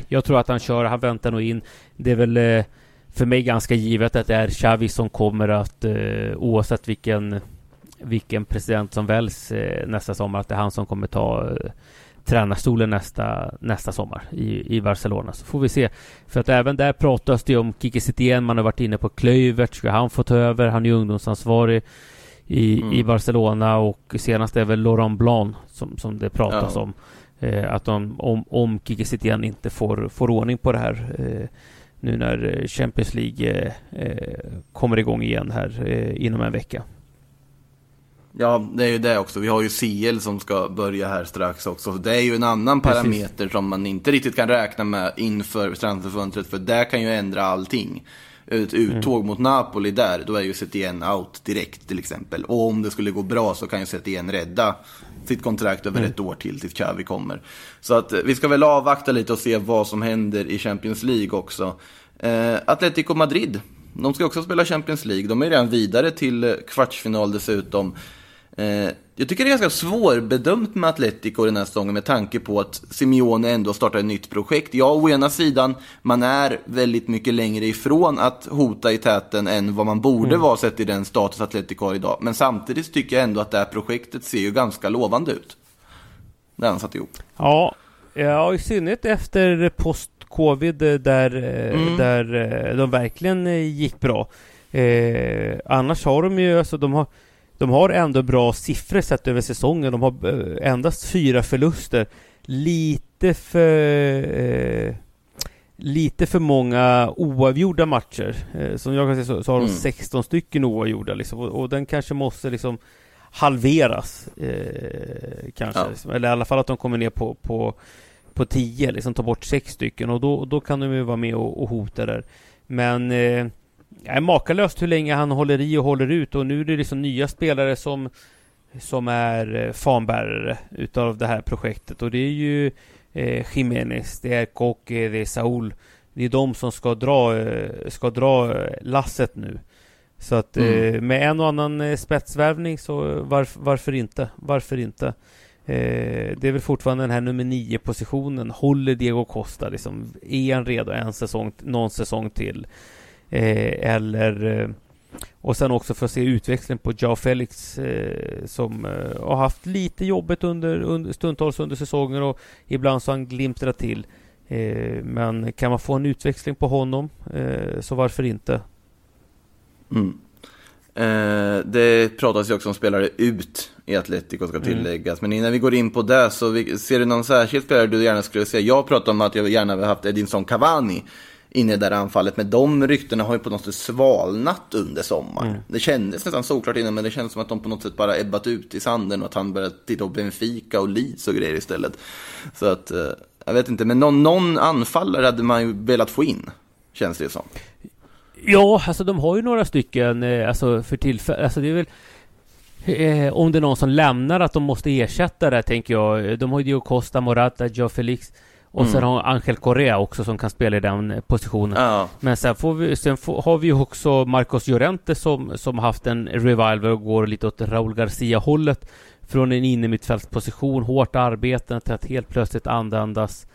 Speaker 6: jag tror att han kör, han väntar nog in. Det är väl eh, för mig ganska givet att det är Xavi som kommer att, eh, oavsett vilken, vilken president som väljs eh, nästa sommar, att det är han som kommer ta eh, tränarstolen nästa, nästa sommar i, i Barcelona. Så får vi se. För att även där pratas det om Kike Setien, man har varit inne på Klövert, ska han få ta över? Han är ju ungdomsansvarig i,
Speaker 5: Mm.
Speaker 6: i Barcelona och senast är väl Laurent Blanc som, som det pratas
Speaker 5: Ja.
Speaker 6: om. Eh, att de, om, om Kike Setien inte får, får ordning på det här eh, nu när eh, Champions League eh, eh, kommer igång igen här inom en vecka.
Speaker 5: Ja, det är ju det också. Vi har ju CL som ska börja här strax också. Det är ju en annan
Speaker 6: Precis.
Speaker 5: parameter som man inte riktigt kan räkna med inför transferfönstret. För där kan ju ändra allting. Ett uttåg mot Napoli där, då är ju Setien out direkt till exempel. Och om det skulle gå bra så kan ju Setien rädda sitt kontrakt över ett år till tills Xavi kommer. Så att eh, vi ska väl avvakta lite och se vad som händer i Champions League också. Eh, Atletico Madrid, de ska också spela Champions League. De är redan vidare till eh, kvartsfinal dessutom. Eh, jag tycker det är ganska svårbedömt med Atletico den här säsongen med tanke på att Simeone ändå startar ett nytt projekt. Ja, å ena sidan, man är väldigt mycket längre ifrån att hota i täten än vad man borde vara sett i den status Atletico har idag. Men samtidigt tycker jag ändå att det här projektet ser ju ganska lovande ut. Det han satt ihop.
Speaker 6: Ja, ja i synnerhet efter post-covid där,
Speaker 5: Mm.
Speaker 6: där eh, de verkligen eh, gick bra. Eh, annars har de ju, alltså de har de har ändå bra siffror sett över säsongen. De har eh, endast fyra förluster. Lite för... Eh, lite för många oavgjorda matcher. Eh, som jag kan se så, så har de
Speaker 5: Mm.
Speaker 6: 16 stycken oavgjorda liksom. och, och den kanske måste liksom halveras. Eh, kanske.
Speaker 5: Ja.
Speaker 6: Eller i alla fall att de kommer ner på, på, på 10, liksom ta bort sex stycken. Och då, då kan de ju vara med och, och hota där. Men Ja, makalöst hur länge han håller i och håller ut och nu är det liksom nya spelare som som är eh, fanbärare utav det här projektet och det är ju eh, Jiménez, det är Koke, det är Saul. Det är de som ska dra, eh, ska dra eh, lasset nu. Så att
Speaker 5: Mm.
Speaker 6: med en och annan spetsvärvning så varf, varför inte? Varför inte? Eh, det är väl fortfarande den här nummer nio positionen. Håller Diego Costa liksom? Är han redo en säsong, någon säsong till? Eh, eller eh, och sen också för att se utväxling på Jao Felix eh, som eh, har haft lite jobbet under, under stundtals under säsonger och ibland så har han glimtrat till. Eh, men kan man få en utväxling på honom eh, så varför inte?
Speaker 5: Mm. Det pratas ju också om spelare ut i Atletico ska
Speaker 6: Mm.
Speaker 5: tilläggas. Men innan vi går in på det så vi, ser du någon särskild spelare du gärna skulle se? Jag pratar om att jag gärna vill haft Edinson Cavani inne i det där anfallet. Men de ryktena har ju på något sätt svalnat under sommaren.
Speaker 6: Mm.
Speaker 5: Det kändes nästan såklart innan men det känns som att de på något sätt bara ebbat ut i sanden och att han börjat titta på Benfica och Leeds och grejer istället. Så att, eh, jag vet inte, men någon, någon anfallare hade man ju velat få in. Känns det som.
Speaker 6: Ja, alltså de har ju några stycken eh, alltså för tillfället. Alltså det är väl eh, om det är någon som lämnar att de måste ersätta det tänker jag. De har ju Costa, Morata, Joe Felix och
Speaker 5: Mm.
Speaker 6: sen har Angel Correa också som kan spela i den positionen.
Speaker 5: Ja,
Speaker 6: Men sen, får vi, sen får, har vi ju också Marcos Llorente som, som haft en revival och går lite åt Raúl Garcia-hållet. Från en innermittfältsposition, hårt arbete till att helt plötsligt användas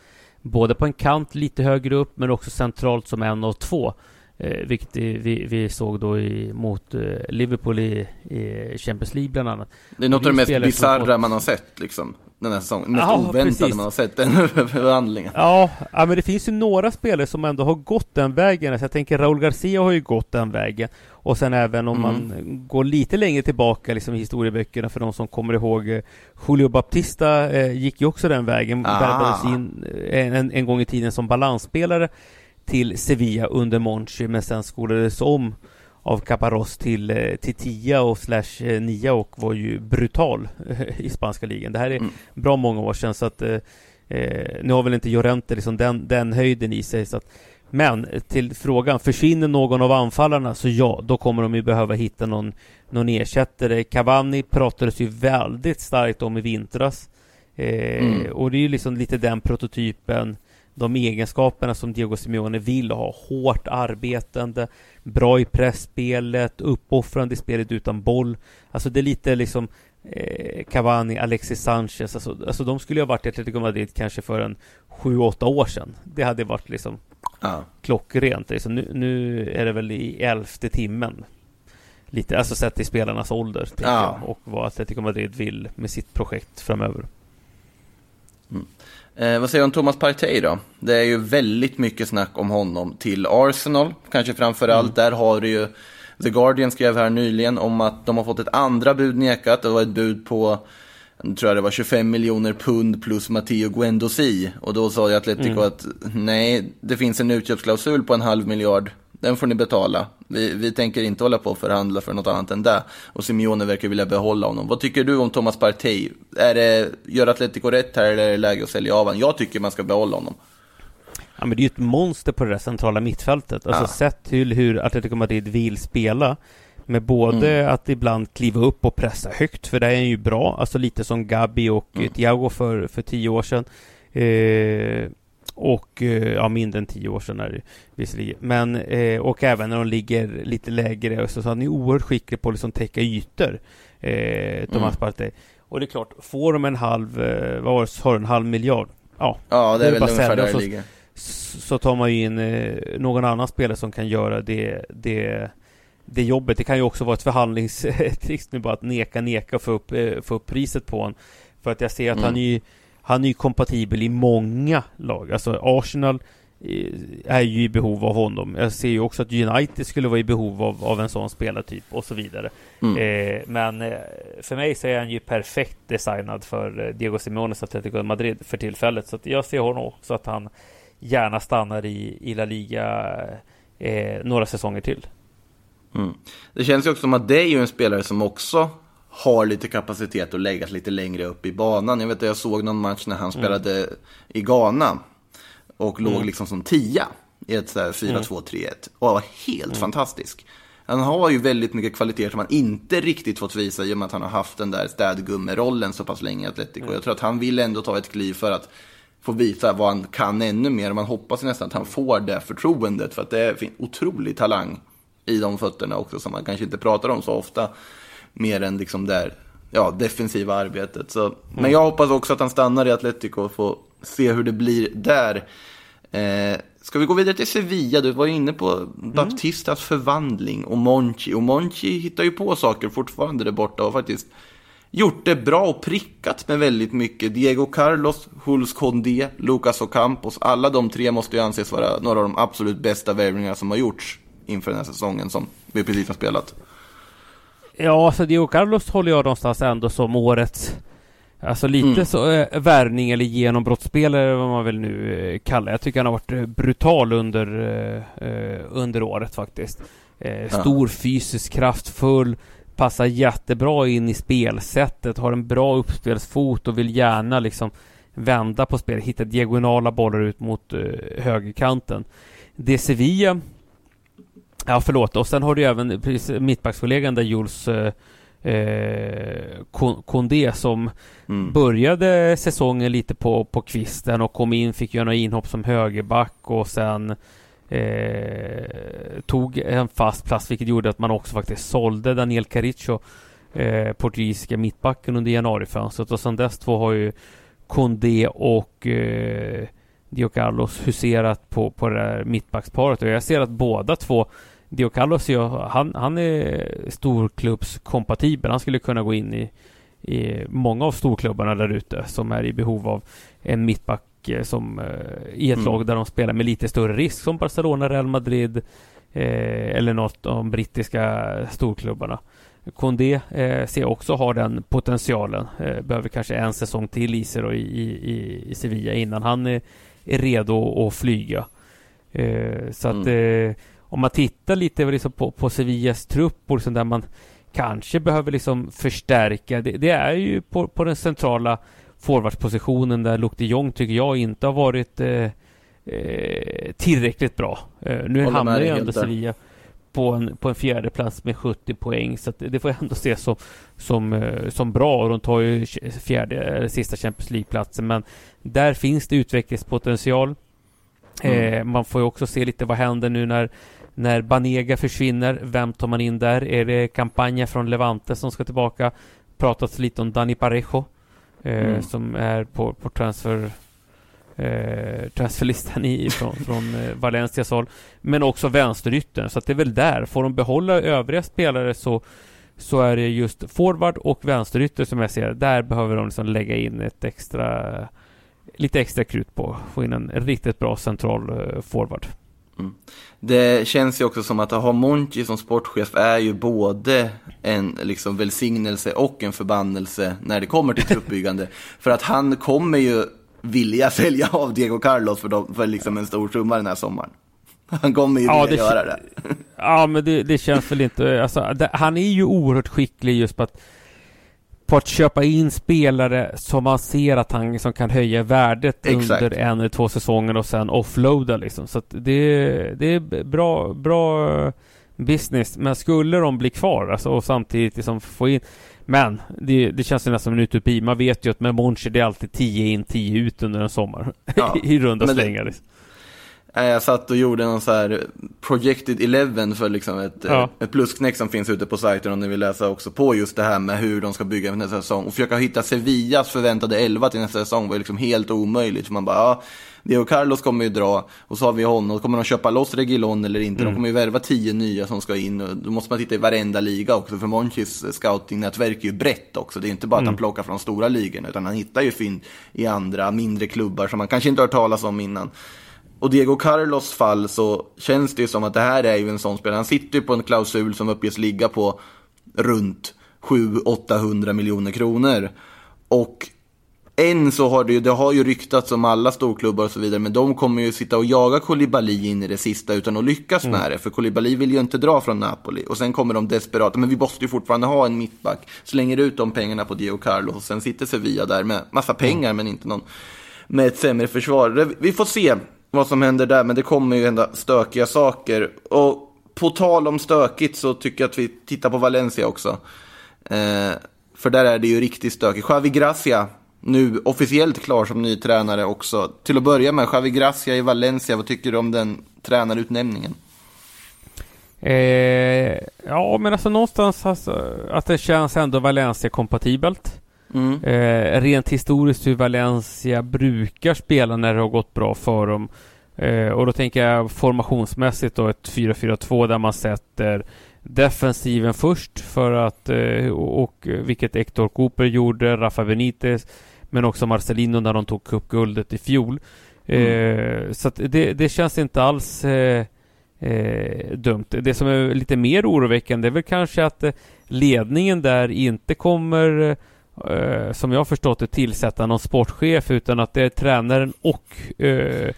Speaker 6: både på en kant lite högre upp men också centralt som en av två. Eh, vilket vi, vi såg då i, mot eh, Liverpool i, i Champions League bland annat.
Speaker 5: Det är något av det mest bisarra man har sett liksom. Den här säsongen. Mest
Speaker 6: Ja,
Speaker 5: oväntade
Speaker 6: precis.
Speaker 5: man har sett den förvandlingen.
Speaker 6: Ja, ja, men det finns ju några spelare som ändå har gått den vägen. Alltså jag tänker Raúl Garcia har ju gått den vägen. Och sen även om
Speaker 5: Mm.
Speaker 6: man går lite längre tillbaka liksom, i historieböckerna för de som kommer ihåg eh, Julio Baptista eh, gick ju också den vägen.
Speaker 5: Ah.
Speaker 6: Värvades in eh, en, en gång i tiden som balansspelare till Sevilla under Monchi men sen skolades om av Caparros till, eh, till tia och slash eh, nia och var ju brutal i spanska ligan. Det här är
Speaker 5: Mm.
Speaker 6: bra många år sedan så att eh, eh, nu har väl inte Llorente liksom den, den höjden i sig så att men till frågan, försvinner någon av anfallarna så ja, då kommer de ju behöva hitta någon, någon ersättare. Cavani pratades ju väldigt starkt om i vintras. Eh,
Speaker 5: Mm.
Speaker 6: Och det är ju liksom lite den prototypen de egenskaperna som Diego Simeone vill ha. Hårt arbetande, bra i pressspelet, uppoffrande i spelet utan boll. Alltså det är lite liksom eh, Cavani, Alexis Sanchez, alltså, alltså de skulle ha varit i Atletico Madrid kanske för en 7-8 år sedan. Det hade varit liksom
Speaker 5: Ja.
Speaker 6: klockrent. Liksom. Nu, nu är det väl i elfte timmen. Lite, alltså sett till spelarnas ålder.
Speaker 5: Ja.
Speaker 6: jag, och vad Atletico Madrid vill med sitt projekt framöver.
Speaker 5: Eh, vad säger du om Thomas Partey då? Det är ju väldigt mycket snack om honom till Arsenal, kanske framför allt. Där har du ju, The Guardian skrev här nyligen om att de har fått ett andra bud nekat. Det var ett bud på, jag tror jag det var 25 miljoner pund plus Matteo Guendouzi. Och då sa ju Atletico att nej, det finns en utköpsklausul på en halv miljard. Den får ni betala. Vi, vi tänker inte hålla på och förhandla för något annat än det. Och Simeone verkar vilja behålla honom. Vad tycker du om Thomas Partey? Är det, gör Atletico rätt här eller är det läge att sälja av honom? Jag tycker man ska behålla honom.
Speaker 6: Ja, men det är ju ett monster på det där centrala mittfältet. Alltså
Speaker 5: Ja.
Speaker 6: sett till hur Atletico Madrid vill spela. Med både att ibland kliva upp och pressa högt, för det är ju bra. Alltså lite som Gabi och
Speaker 5: Mm.
Speaker 6: mm. Thiago för, för tio år sedan. Eh, och eh, ja, mindre än tio år sedan är det visserligen. Men, eh, och även när de ligger lite lägre så, så han är oerhört skicklig på att liksom täcka ytor. Eh, Thomas
Speaker 5: Mm.
Speaker 6: Partey. Och det är klart, får de en halv, eh, vad var det, har en halv miljard? Ja,
Speaker 5: Ja, det
Speaker 6: Det
Speaker 5: är väl ungefär där det
Speaker 6: så-
Speaker 5: ligger.
Speaker 6: så tar man ju in eh, någon annan spelare som kan göra det, det, det jobbet. Det kan ju också vara ett förhandlingstrick nu bara att neka, neka och få upp, eh, få upp priset på honom. För att jag ser att
Speaker 5: Mm.
Speaker 6: han är ju han är ju kompatibel i många lag. Alltså Arsenal eh, är ju i behov av honom. Jag ser ju också att United skulle vara i behov av, av en sån spelartyp och så vidare.
Speaker 5: Mm.
Speaker 6: Eh, men eh, för mig så är han ju perfekt designad för eh, Diego Simeones Atletico Madrid för tillfället. Så jag ser honom också att han gärna stannar i, i La Liga eh, några säsonger till.
Speaker 5: Mm. Det känns ju också som att det är ju en spelare som också har lite kapacitet att läggas lite längre upp i banan. Jag vet att jag såg någon match när han spelade i Ghana och låg liksom som tia i ett så här 4-2-3-1 och var helt fantastisk. Han har ju väldigt mycket kvaliteter som han inte riktigt fått visa i och med att han har haft den där städgummerollen så pass länge i Atletico. Jag tror att han vill ändå ta ett kliv för att få visa vad han kan ännu mer. Man hoppas nästan att han får det förtroendet för att det finns otrolig talang i de fötterna också som man kanske inte pratar om så ofta. Mer än liksom där, ja, defensiva arbetet. Så, Men jag hoppas också att han stannar i Atletico och får se hur det blir där. Eh, ska vi gå vidare till Sevilla? Du var ju inne på Baptistas förvandling och Monchi. Och Monchi hittar ju på saker fortfarande där borta och faktiskt gjort det bra och prickat med väldigt mycket. Diego Carlos, Jules Condé, Lucas Ocampos. Alla de tre måste ju anses vara några av de absolut bästa värvningar som har gjorts inför den här säsongen som vi precis har spelat.
Speaker 6: Ja, så Diego Carlos håller jag någonstans ändå som årets Alltså lite
Speaker 5: Mm.
Speaker 6: så äh, värvning eller genombrottsspelare vad man väl nu eh, kallar Jag tycker han har varit eh, brutal under, eh, under året faktiskt eh, Stor fysisk, kraftfull Passar jättebra in i spelsättet, har en bra uppspelsfot och vill gärna liksom vända på spel, hitta diagonala bollar ut mot högerkanten. Det Sevilla Ja, förlåt. Och sen har du ju även mittbackskollegan där Jules eh, eh, Kon- Kondé som
Speaker 5: Mm.
Speaker 6: började säsongen lite på, på kvisten och kom in, fick göra några inhopp som högerback och sen eh, tog en fast plats vilket gjorde att man också faktiskt sålde Daniel Caricio eh, portugisiska mittbacken under januarifönstret och sen dess två har ju Kondé och eh, Dio Carlos huserat på, på det där mittbacksparet och jag ser att båda två Dio Carlos, ja, han, han är storklubbskompatibel. Han skulle kunna gå in i, i många av storklubbarna där ute som är i behov av en mittback eh, som eh, i ett
Speaker 5: Mm.
Speaker 6: lag där de spelar med lite större risk som Barcelona, Real Madrid eh, eller något av de brittiska storklubbarna. Kondé eh, ser också har den potentialen. Eh, behöver kanske en säsong till i sig i, i, i Sevilla innan han är, är redo att flyga. Eh, så att eh, om man tittar lite liksom på, på Sevillas trupp och liksom där man kanske behöver liksom förstärka. Det, det är ju på, på den centrala forwardspositionen där Luke de Jong tycker jag inte har varit eh, eh, tillräckligt bra. Eh, nu
Speaker 5: Håller
Speaker 6: hamnar ju ändå. Sevilla på en, på en fjärde plats med 70 poäng. Så det får jag ändå se som, som, eh, som bra. Och de tar ju fjärde, eller sista Champions League-platsen. Men där finns det utvecklingspotential. Eh, man får ju också se lite vad händer nu när när Banega försvinner, vem tar man in där? Är det Campagna från Levante som ska tillbaka? Pratats lite om Dani Parejo eh,
Speaker 5: Mm.
Speaker 6: som är på, på transfer eh, transferlistan i, från, från eh, Valencias håll. Men också vänsteryttern, så att det är väl där. Får de behålla övriga spelare så så är det just forward och vänsterytter som jag ser. Där behöver de liksom lägga in ett extra lite extra krut på. Få in en riktigt bra central eh, forward.
Speaker 5: Det känns ju också som att att ha Monchi som sportchef är ju både en liksom välsignelse och en förbannelse när det kommer till truppbyggande. för att han kommer ju vilja sälja av Diego Carlos för, dem, för liksom en stor summa den här sommaren. Han kommer ju
Speaker 6: Ja,
Speaker 5: vilja göra det.
Speaker 6: Ja, men det, det känns väl inte... Alltså, det, han är ju oerhört skicklig just på att på att köpa in spelare som man ser att han liksom kan höja värdet
Speaker 5: Exakt.
Speaker 6: under en eller två säsonger och sen offloada liksom. Så att det, det är bra, bra business. Men skulle de bli kvar alltså, och samtidigt liksom få in... Men det, det känns ju nästan som en utopi. Man vet ju att med Monchi det är alltid 10 in, 10 ut under en sommar.
Speaker 5: Ja,
Speaker 6: I runda slängar. liksom.
Speaker 5: Jag satt och gjorde någon så här Projected Eleven för liksom ett,
Speaker 6: Ja.
Speaker 5: eh, ett plusknäck som finns ute på sajten om ni vill läsa också på just det här med hur de ska bygga för nästa säsong. Och försöka hitta Sevillas förväntade 11 till nästa säsong var liksom helt omöjligt. För man bara, ja, Diego Carlos kommer ju dra och så har vi honom. Kommer de köpa loss Regilon eller inte? De kommer ju värva 10 nya som ska in. Och då måste man titta i varenda liga också. För Monchis scoutingnätverk är ju brett också. Det är inte bara att han plockar från stora ligorna. Utan han hittar ju fynd i andra mindre klubbar som man kanske inte har hört talas om innan. Och Diego Carlos fall så känns det ju som att det här är ju en sån spelare. Han sitter ju på en klausul som uppges ligga på runt 700-800 miljoner kronor. Och än så har det ju, det har ju ryktats om alla storklubbar och så vidare, men de kommer ju sitta och jaga Koulibaly in i det sista utan att lyckas med det. För Koulibaly vill ju inte dra från Napoli. Och sen kommer de desperata, men vi måste ju fortfarande ha en mittback. Slänger ut de pengarna på Diego Carlos och sen sitter Sevilla där med massa pengar men inte någon med ett sämre försvar. Vi får se vad som händer där, men det kommer ju hända stökiga saker. Och på tal om stökigt så tycker jag att vi tittar på Valencia också. Eh, för där är det ju riktigt stökigt. Javi Gracia, nu officiellt klar som ny tränare också. Till att börja med, Javi Gracia i Valencia, vad tycker du om den tränarutnämningen?
Speaker 6: Eh, ja, men alltså någonstans alltså, att det känns ändå Valencia-kompatibelt.
Speaker 5: Mm.
Speaker 6: Eh, rent historiskt hur Valencia brukar spela när det har gått bra för dem. Eh, och då tänker jag formationsmässigt då ett 4-4-2 där man sätter defensiven först för att eh, och, och vilket Hector Cooper gjorde, Rafa Benitez men också Marcelino när de tog cupguldet i fjol. Eh, så att det, det känns inte alls eh, eh, dumt. Det som är lite mer oroväckande är väl kanske att eh, ledningen där inte kommer eh, som jag förstått det tillsätta någon sportchef utan att det är tränaren och eh,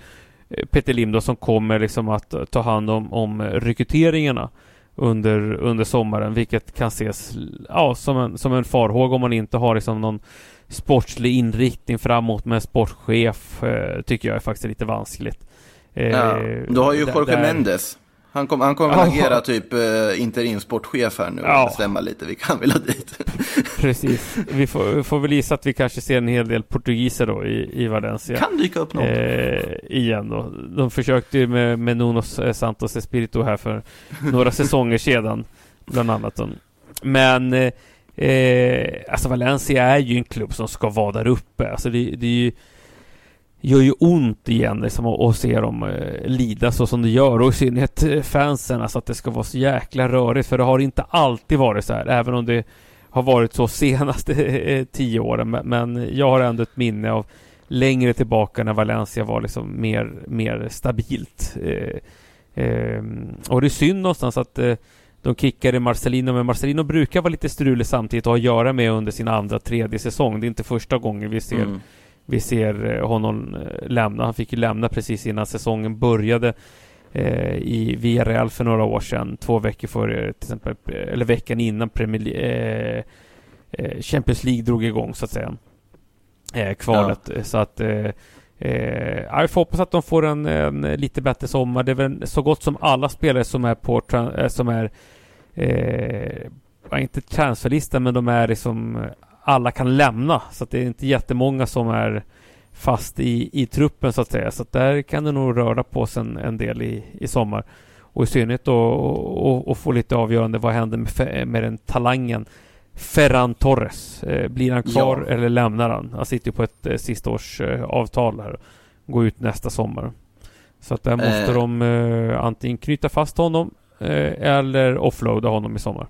Speaker 6: Peter Lim då som kommer liksom att ta hand om, om rekryteringarna under, under sommaren vilket kan ses ja, som, en, som en farhåga om man inte har liksom någon sportslig inriktning framåt med sportchef eh, tycker jag är faktiskt lite vanskligt. Eh,
Speaker 5: Ja, du har ju Jorge
Speaker 6: där-
Speaker 5: Mendes. Han, kom, han kommer
Speaker 6: Ja.
Speaker 5: att agera typ eh, interimsportchef här nu och
Speaker 6: Ja.
Speaker 5: bestämma lite vilka han vill ha dit.
Speaker 6: Precis. Vi får, får väl gissa att vi kanske ser en hel del portugiser då i, i Valencia.
Speaker 5: kan dyka upp något.
Speaker 6: Eh, igen då. De försökte ju med, med Nuno Santos Espirito här för några säsonger sedan. Bland annat. Då. Men eh, eh, alltså Valencia är ju en klubb som ska vara där uppe. Alltså det, det är ju, gör ju ont igen liksom, att, se dem eh, lida så som det gör. Och i synnerhet eh, fansen. Alltså att det ska vara så jäkla rörigt. För det har inte alltid varit så här. Även om det har varit så senaste eh, tio åren. Men, men jag har ändå ett minne av längre tillbaka när Valencia var liksom mer, mer stabilt. Eh, eh, och det är synd någonstans att eh, de kickade Marcelino, men Marcelino brukar vara lite strulig samtidigt och ha att göra med under sin andra, tredje säsong. Det är inte första gången vi ser,
Speaker 5: Mm
Speaker 6: vi ser eh, honom eh, lämna. Han fick ju lämna precis innan säsongen började eh, i Villarreal för några år sedan. Två veckor före, till exempel, eller veckan innan Premier eh, eh, Champions League drog igång så att säga. Eh, kvalet. Så att eh, eh, ja, vi får hoppas att de får en, en lite bättre sommar. Det är väl så gott som alla spelare som är på eh, som är eh, ja, inte transferlistan men de är liksom alla kan lämna. Så att det är inte jättemånga som är fast i, i truppen så att säga. Så att där kan det nog röra på sig en, en del i, i sommar. Och i synnerhet då och, och få lite avgörande vad händer med, med den talangen Ferran Torres. Eh, blir han kvar
Speaker 5: Ja.
Speaker 6: eller lämnar han? Han sitter ju på ett eh, sista års eh, avtal här. Går ut nästa sommar. Så att där måste
Speaker 5: Eh.
Speaker 6: de eh, antingen knyta fast honom eh, eller offloada honom i sommar.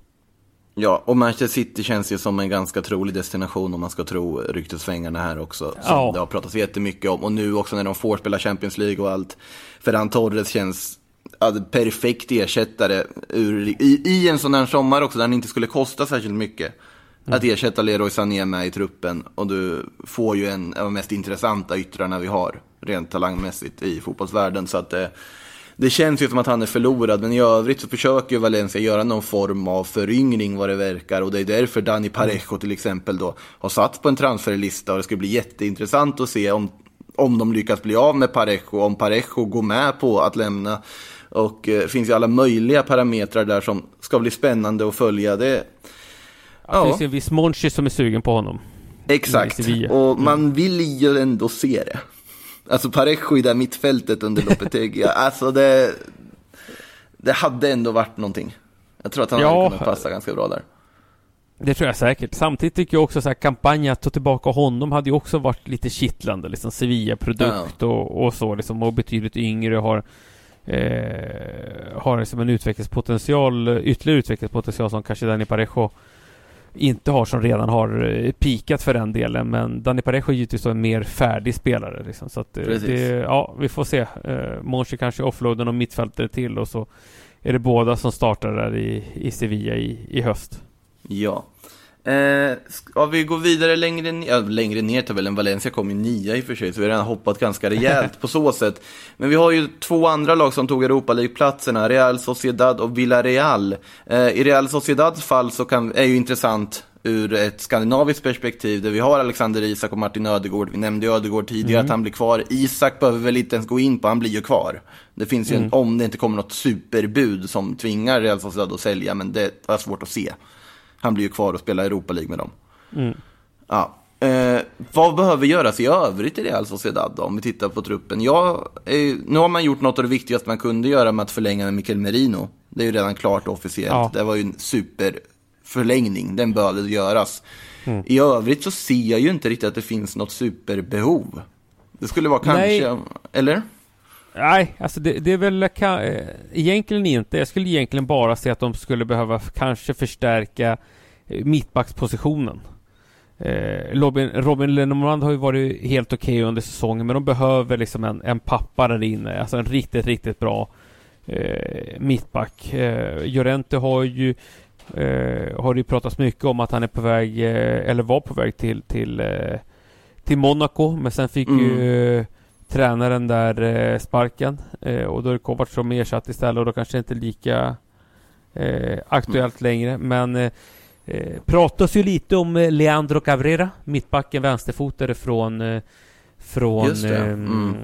Speaker 5: Ja, och Manchester City känns ju som en ganska trolig destination om man ska tro ryktesvängarna här också. Som
Speaker 6: Ja.
Speaker 5: det har pratats jättemycket om. Och nu också när de får spela Champions League och allt. Ferran Torres känns ja, perfekt ersättare ur, i, i en sån här sommar också där han inte skulle kosta särskilt mycket. Att ersätta Leroy Sané med i truppen. Och du får ju en av de mest intressanta yttrarna vi har. Rent talangmässigt i fotbollsvärlden. Så att det, det känns ju som att han är förlorad, men i övrigt så försöker ju Valencia göra någon form av föryngring vad det verkar. Och det är därför Dani Parejo till exempel då har satt på en transferlista. Och det ska bli jätteintressant att se om, om de lyckas bli av med Parejo, om Parejo går med på att lämna. Och eh, det finns ju alla möjliga parametrar där som ska bli spännande att följa. Det,
Speaker 6: Det
Speaker 5: ja,
Speaker 6: finns ju en viss Monchi som är sugen på honom.
Speaker 5: exakt. Och man vill ju ändå se det. Alltså Parejo i det mittfältet under Lopetegui, alltså det, det hade ändå varit någonting. Jag tror att han
Speaker 6: Ja.
Speaker 5: hade kunnat passa ganska bra där.
Speaker 6: Det tror jag säkert. Samtidigt tycker jag också så här kampanjen att ta tillbaka honom hade ju också varit lite kittlande. Liksom Sevilla-produkt och, och så liksom. Och betydligt yngre har eh, har liksom en utvecklingspotential, ytterligare utvecklingspotential som kanske Dani Parejo inte har som redan har eh, pikat för den delen. Men Dani Parejo är givetvis en mer färdig spelare. Liksom. Så att eh, det, ja, vi får se. Eh, Monchi kanske offloadar någon mittfältare till och så är det båda som startar där i, i Sevilla i, i höst.
Speaker 5: Ja. Eh, ska vi gå vidare längre ner? Ja, längre ner än Valencia kom ju nia i och för sig, så vi har redan hoppat ganska rejält på så sätt. Men vi har ju två andra lag som tog Europa League-platserna, Real Sociedad och Villarreal. Eh, I Real Sociedads fall så kan, är ju intressant ur ett skandinaviskt perspektiv, där vi har Alexander Isak och Martin Ödegård. Vi nämnde Ödegård tidigare, att han blir kvar. Isak behöver väl inte ens gå in på, han blir ju kvar. Det finns ju en, om det inte kommer något superbud som tvingar Real Sociedad att sälja, men det är svårt att se. Han blir ju kvar och spelar Europa League med dem. Ja. Eh, vad behöver göras i övrigt i Real Sociedad då, om vi tittar på truppen? Ja, eh, nu har man gjort något av det viktigaste man kunde göra med att förlänga med Mikel Merino. Det är ju redan klart officiellt.
Speaker 6: Ja.
Speaker 5: Det var ju en superförlängning, den behövde göras. I övrigt så ser jag ju inte riktigt att det finns något superbehov. Det skulle vara kanske,
Speaker 6: Nej.
Speaker 5: eller?
Speaker 6: Nej, alltså det, det är väl kan, eh, egentligen inte. Jag skulle egentligen bara se att de skulle behöva kanske förstärka eh, mittbackspositionen. Eh, Robin, Robin Lenormand har ju varit helt okej under säsongen, men de behöver liksom en, en pappa där inne. Alltså en riktigt, riktigt bra eh, mittback. Eh, Llorente har ju eh, har det ju pratats mycket om att han är på väg, eh, eller var på väg till, till, eh, till Monaco, men sen fick
Speaker 5: Mm.
Speaker 6: ju eh, tränaren där eh, sparken eh, och då är det Kovac som ersatt istället och då kanske det inte är lika eh, aktuellt längre. Men eh, eh, pratas ju lite om eh, Leandro Cabrera, mittbacken vänsterfotare från eh, från
Speaker 5: mm.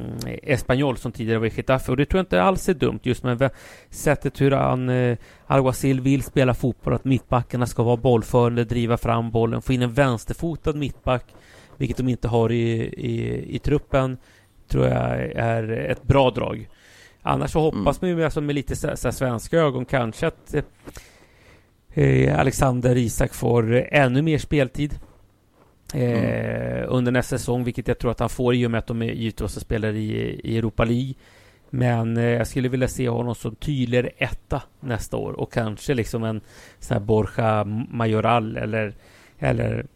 Speaker 6: Espanyol som tidigare var i Getafe och det tror jag inte alls är dumt just med sättet hur han Alguacil vill spela fotboll, att mittbackarna ska vara bollförande, driva fram bollen, få in en vänsterfotad mittback, vilket de inte har i, i, i truppen, tror jag är ett bra drag. Annars så hoppas man ju alltså med lite så, så svenska ögon kanske att eh, Alexander Isak får ännu mer speltid. Eh, under nästa säsong, vilket jag tror att han får i och med att de är givetvis spelar i, i Europa League. Men eh, jag skulle vilja se honom som tydligare etta nästa år och kanske liksom en sån här Borja Majoral eller, eller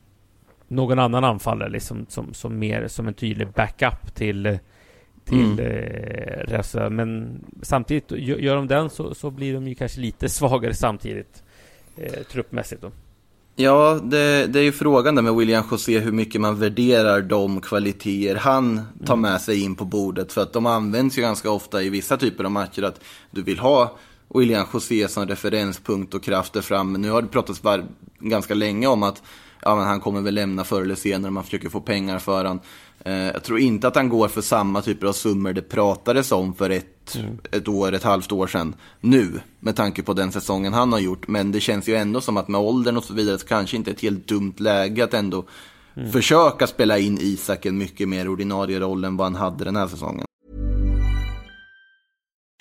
Speaker 6: någon annan anfallare liksom som, som mer som en tydlig backup till till eh, Rösa. Men samtidigt, gö- gör de den så, så blir de ju kanske lite svagare samtidigt eh, truppmässigt då.
Speaker 5: Ja, det, det är ju frågan där med William José hur mycket man värderar de kvaliteter han tar med sig in på bordet. För att de används ju ganska ofta i vissa typer av matcher att du vill ha William José som referenspunkt och kraft där framme. Nu har det pratats var, ganska länge om att ja, men han kommer väl lämna förr eller senare, man försöker få pengar för han. Eh, jag tror inte att han går för samma typer av summor det pratades om för ett, ett år, ett halvt år sedan. Nu, med tanke på den säsongen han har gjort. Men det känns ju ändå som att med åldern och så vidare så kanske inte ett helt dumt läge att ändå försöka spela in Isak en mycket mer ordinarie roll än vad han hade den här säsongen.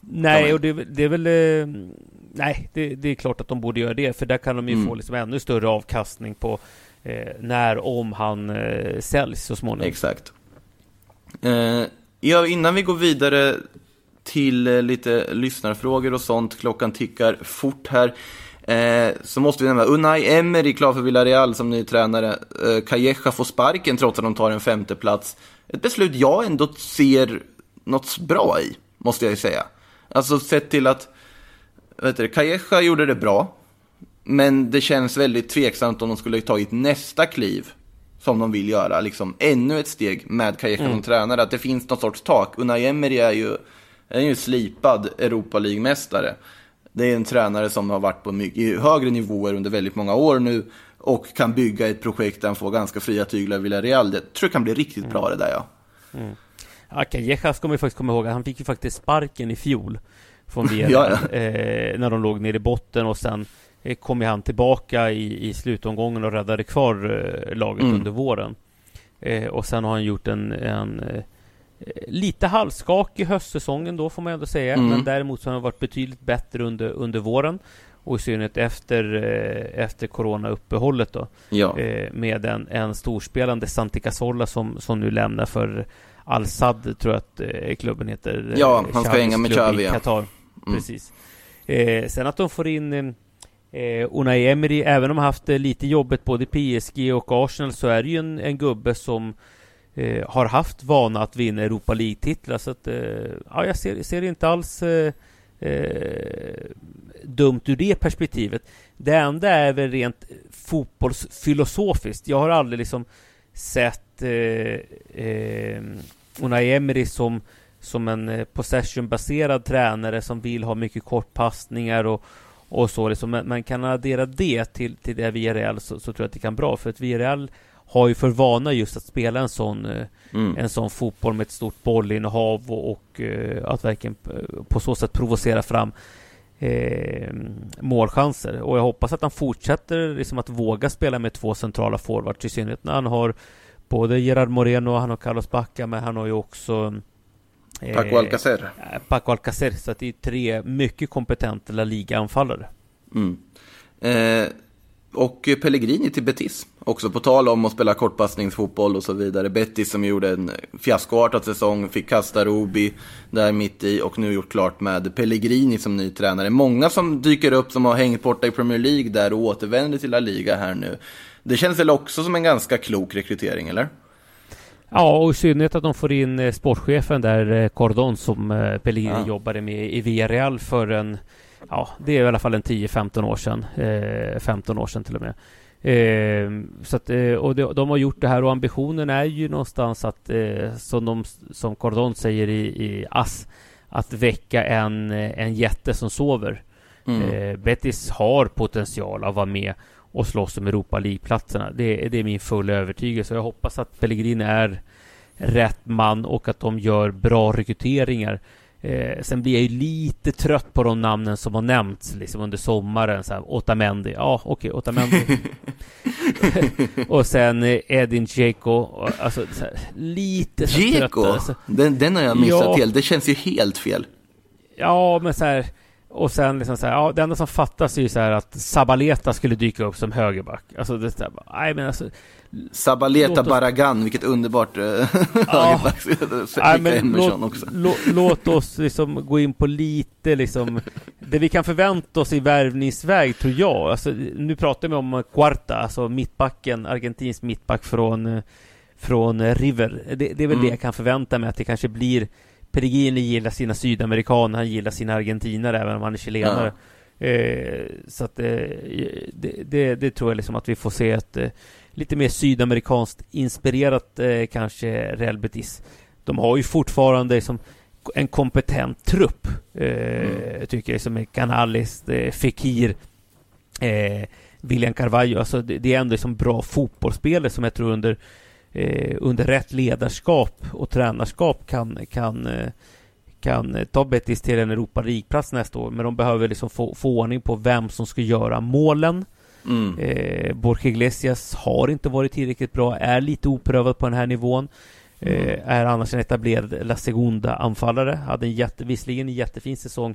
Speaker 6: Nej, och det, det är väl... eh, Nej, det, det är klart att de borde göra det, för där kan de ju
Speaker 5: Mm.
Speaker 6: få liksom ännu större avkastning på eh, när, om han eh, säljs så småningom.
Speaker 5: Exakt. Eh, ja, innan vi går vidare till eh, lite lyssnarfrågor och sånt, klockan tickar fort här, eh, så måste vi nämna Unai Emery klar för Villarreal som ny tränare. Eh, Calleja får sparken trots att de tar en femte plats. Ett beslut jag ändå ser något bra i, måste jag ju säga. Alltså sett till att, vet du, Calleja gjorde det bra, men det känns väldigt tveksamt om de skulle tagit nästa kliv som de vill göra, liksom ännu ett steg med Calleja som tränare, att det finns någon sorts tak. Unai Emery är ju, är ju slipad Europa League-mästare. Det är en tränare som har varit på mycket högre nivåer under väldigt många år nu och kan bygga ett projekt där han får ganska fria tyglar i Villarreal. Det tror jag kan bli riktigt bra det där ja.
Speaker 6: Ja, Calleja ska man ju faktiskt komma ihåg, han fick ju faktiskt sparken i fjol från
Speaker 5: Ja,
Speaker 6: Villarreal,
Speaker 5: ja.
Speaker 6: eh, när de låg nere i botten och sen eh, kom ju han tillbaka i, i slutomgången och räddade kvar eh, laget
Speaker 5: Mm.
Speaker 6: under våren. Eh, och sen har han gjort en, en eh, lite halvskakig höstsäsongen då får man ändå säga,
Speaker 5: Mm.
Speaker 6: men däremot så har han varit betydligt bättre under, under våren och i synnerhet efter, eh, efter corona-uppehållet då.
Speaker 5: Ja,
Speaker 6: Eh, med en, en storspelande Santi Cazorla som, som nu lämnar för Al-Sad tror jag att eh, klubben heter.
Speaker 5: Ja, han ska hänga med Xavi.
Speaker 6: Qatar.
Speaker 5: Mm.
Speaker 6: Precis. Sen att de får in eh, Unai Emery, även om han haft det lite jobbigt både i PSG och Arsenal så är det ju en, en gubbe som eh, har haft vana att vinna Europa League-titlar. Så att, eh, ja, jag ser, ser inte alls eh, eh, dumt ur det perspektivet. Det enda är väl rent fotbollsfilosofiskt. Jag har aldrig liksom sett eh, eh, Unai Emery som, som en eh, possession-baserad tränare som vill ha mycket kortpassningar och, och så. Liksom. Men man kan addera det till, till det Villarreal så, så tror jag att det kan bra. För att Villarreal har ju för vana just att spela en sån, eh,
Speaker 5: mm.
Speaker 6: en sån fotboll med ett stort bollinnehav och, och eh, att verkligen eh, på så sätt provocera fram eh, målchanser. Och jag hoppas att han fortsätter liksom att våga spela med två centrala forwards i synnerhet när han har både Gerard Moreno och han har Carlos Bacca men han har ju också eh,
Speaker 5: Paco Alcacer.
Speaker 6: Paco Alcacer. Så att det är tre mycket kompetenta La Liga-anfallare.
Speaker 5: Mm. Eh, och Pellegrini till Betis. Också på tal om att spela kortpassningsfotboll och så vidare. Betis som gjorde en fiaskoartad säsong, fick kasta Rubi där mitt i och nu gjort klart med Pellegrini som ny tränare. Många som dyker upp som har hängt borta i Premier League där och återvänder till La Liga här nu. Det känns väl också som en ganska klok rekrytering, eller?
Speaker 6: Ja, och i synnerhet att de får in eh, sportchefen där, eh, Cordon, som eh, Pellegrini
Speaker 5: Ja.
Speaker 6: jobbade med i Villarreal för en, ja, det är i alla fall en 10-15 år sedan. Eh, 15 år sedan till och med. Eh, så att, eh, och de, de har gjort det här och ambitionen är ju någonstans att, eh, som, de, som Cordon säger i, i AS, att väcka en, eh, en jätte som sover.
Speaker 5: Mm.
Speaker 6: Eh, Betis har potential att vara med och slåss om Europa League-platserna. Det, det är min fulla övertygelse. Jag hoppas att Pellegrini är rätt man och att de gör bra rekryteringar. Eh, sen blir jag ju lite trött på de namnen som har nämnts liksom under sommaren. Så här, Otamendi. Ja, okej, Otamendi. och sen eh, Edin Dzeko. Alltså, så här, lite
Speaker 5: Dzeko,
Speaker 6: alltså.
Speaker 5: den, den har jag missat
Speaker 6: Ja.
Speaker 5: helt. Det känns ju helt fel.
Speaker 6: Ja, men så här. Och sen liksom så här, ja, det enda som fattas är ju så här att Sabaleta skulle dyka upp som högerback. Alltså det där, nej men alltså.
Speaker 5: Sabaleta
Speaker 6: oss-
Speaker 5: Baragan, vilket underbart uh,
Speaker 6: Ja. Nej, men låt, lå, låt oss liksom gå in på lite liksom det vi kan förvänta oss i värvningsväg tror jag, alltså, nu pratar vi om Quarta, alltså mittbacken, argentinsk mittback från, eh, från River. Det, det är väl
Speaker 5: Mm.
Speaker 6: det jag kan förvänta mig, att det kanske blir Pellegrini gillar sina sydamerikaner, han gillar sina argentinare även om han är chilenare. Eh, så att eh, det, det, det tror jag liksom att vi får se ett eh, lite mer sydamerikanskt inspirerat eh, kanske Real Betis. De har ju fortfarande liksom en kompetent trupp. Eh, Tycker jag som är Canales, eh, Fekir, eh, William Carvalho. Alltså det, det är ändå liksom bra fotbollsspelare som jag tror under eh, under rätt ledarskap och tränarskap kan, kan, eh, kan ta Betis till en Europa League-plats nästa år. Men de behöver liksom få, få ordning på vem som ska göra målen.
Speaker 5: Mm.
Speaker 6: Eh, Borja Iglesias har inte varit tillräckligt bra, är lite oprövad på den här nivån. Eh, är annars en etablerad La Segunda-anfallare. Hade en jätte, visserligen en jättefin säsong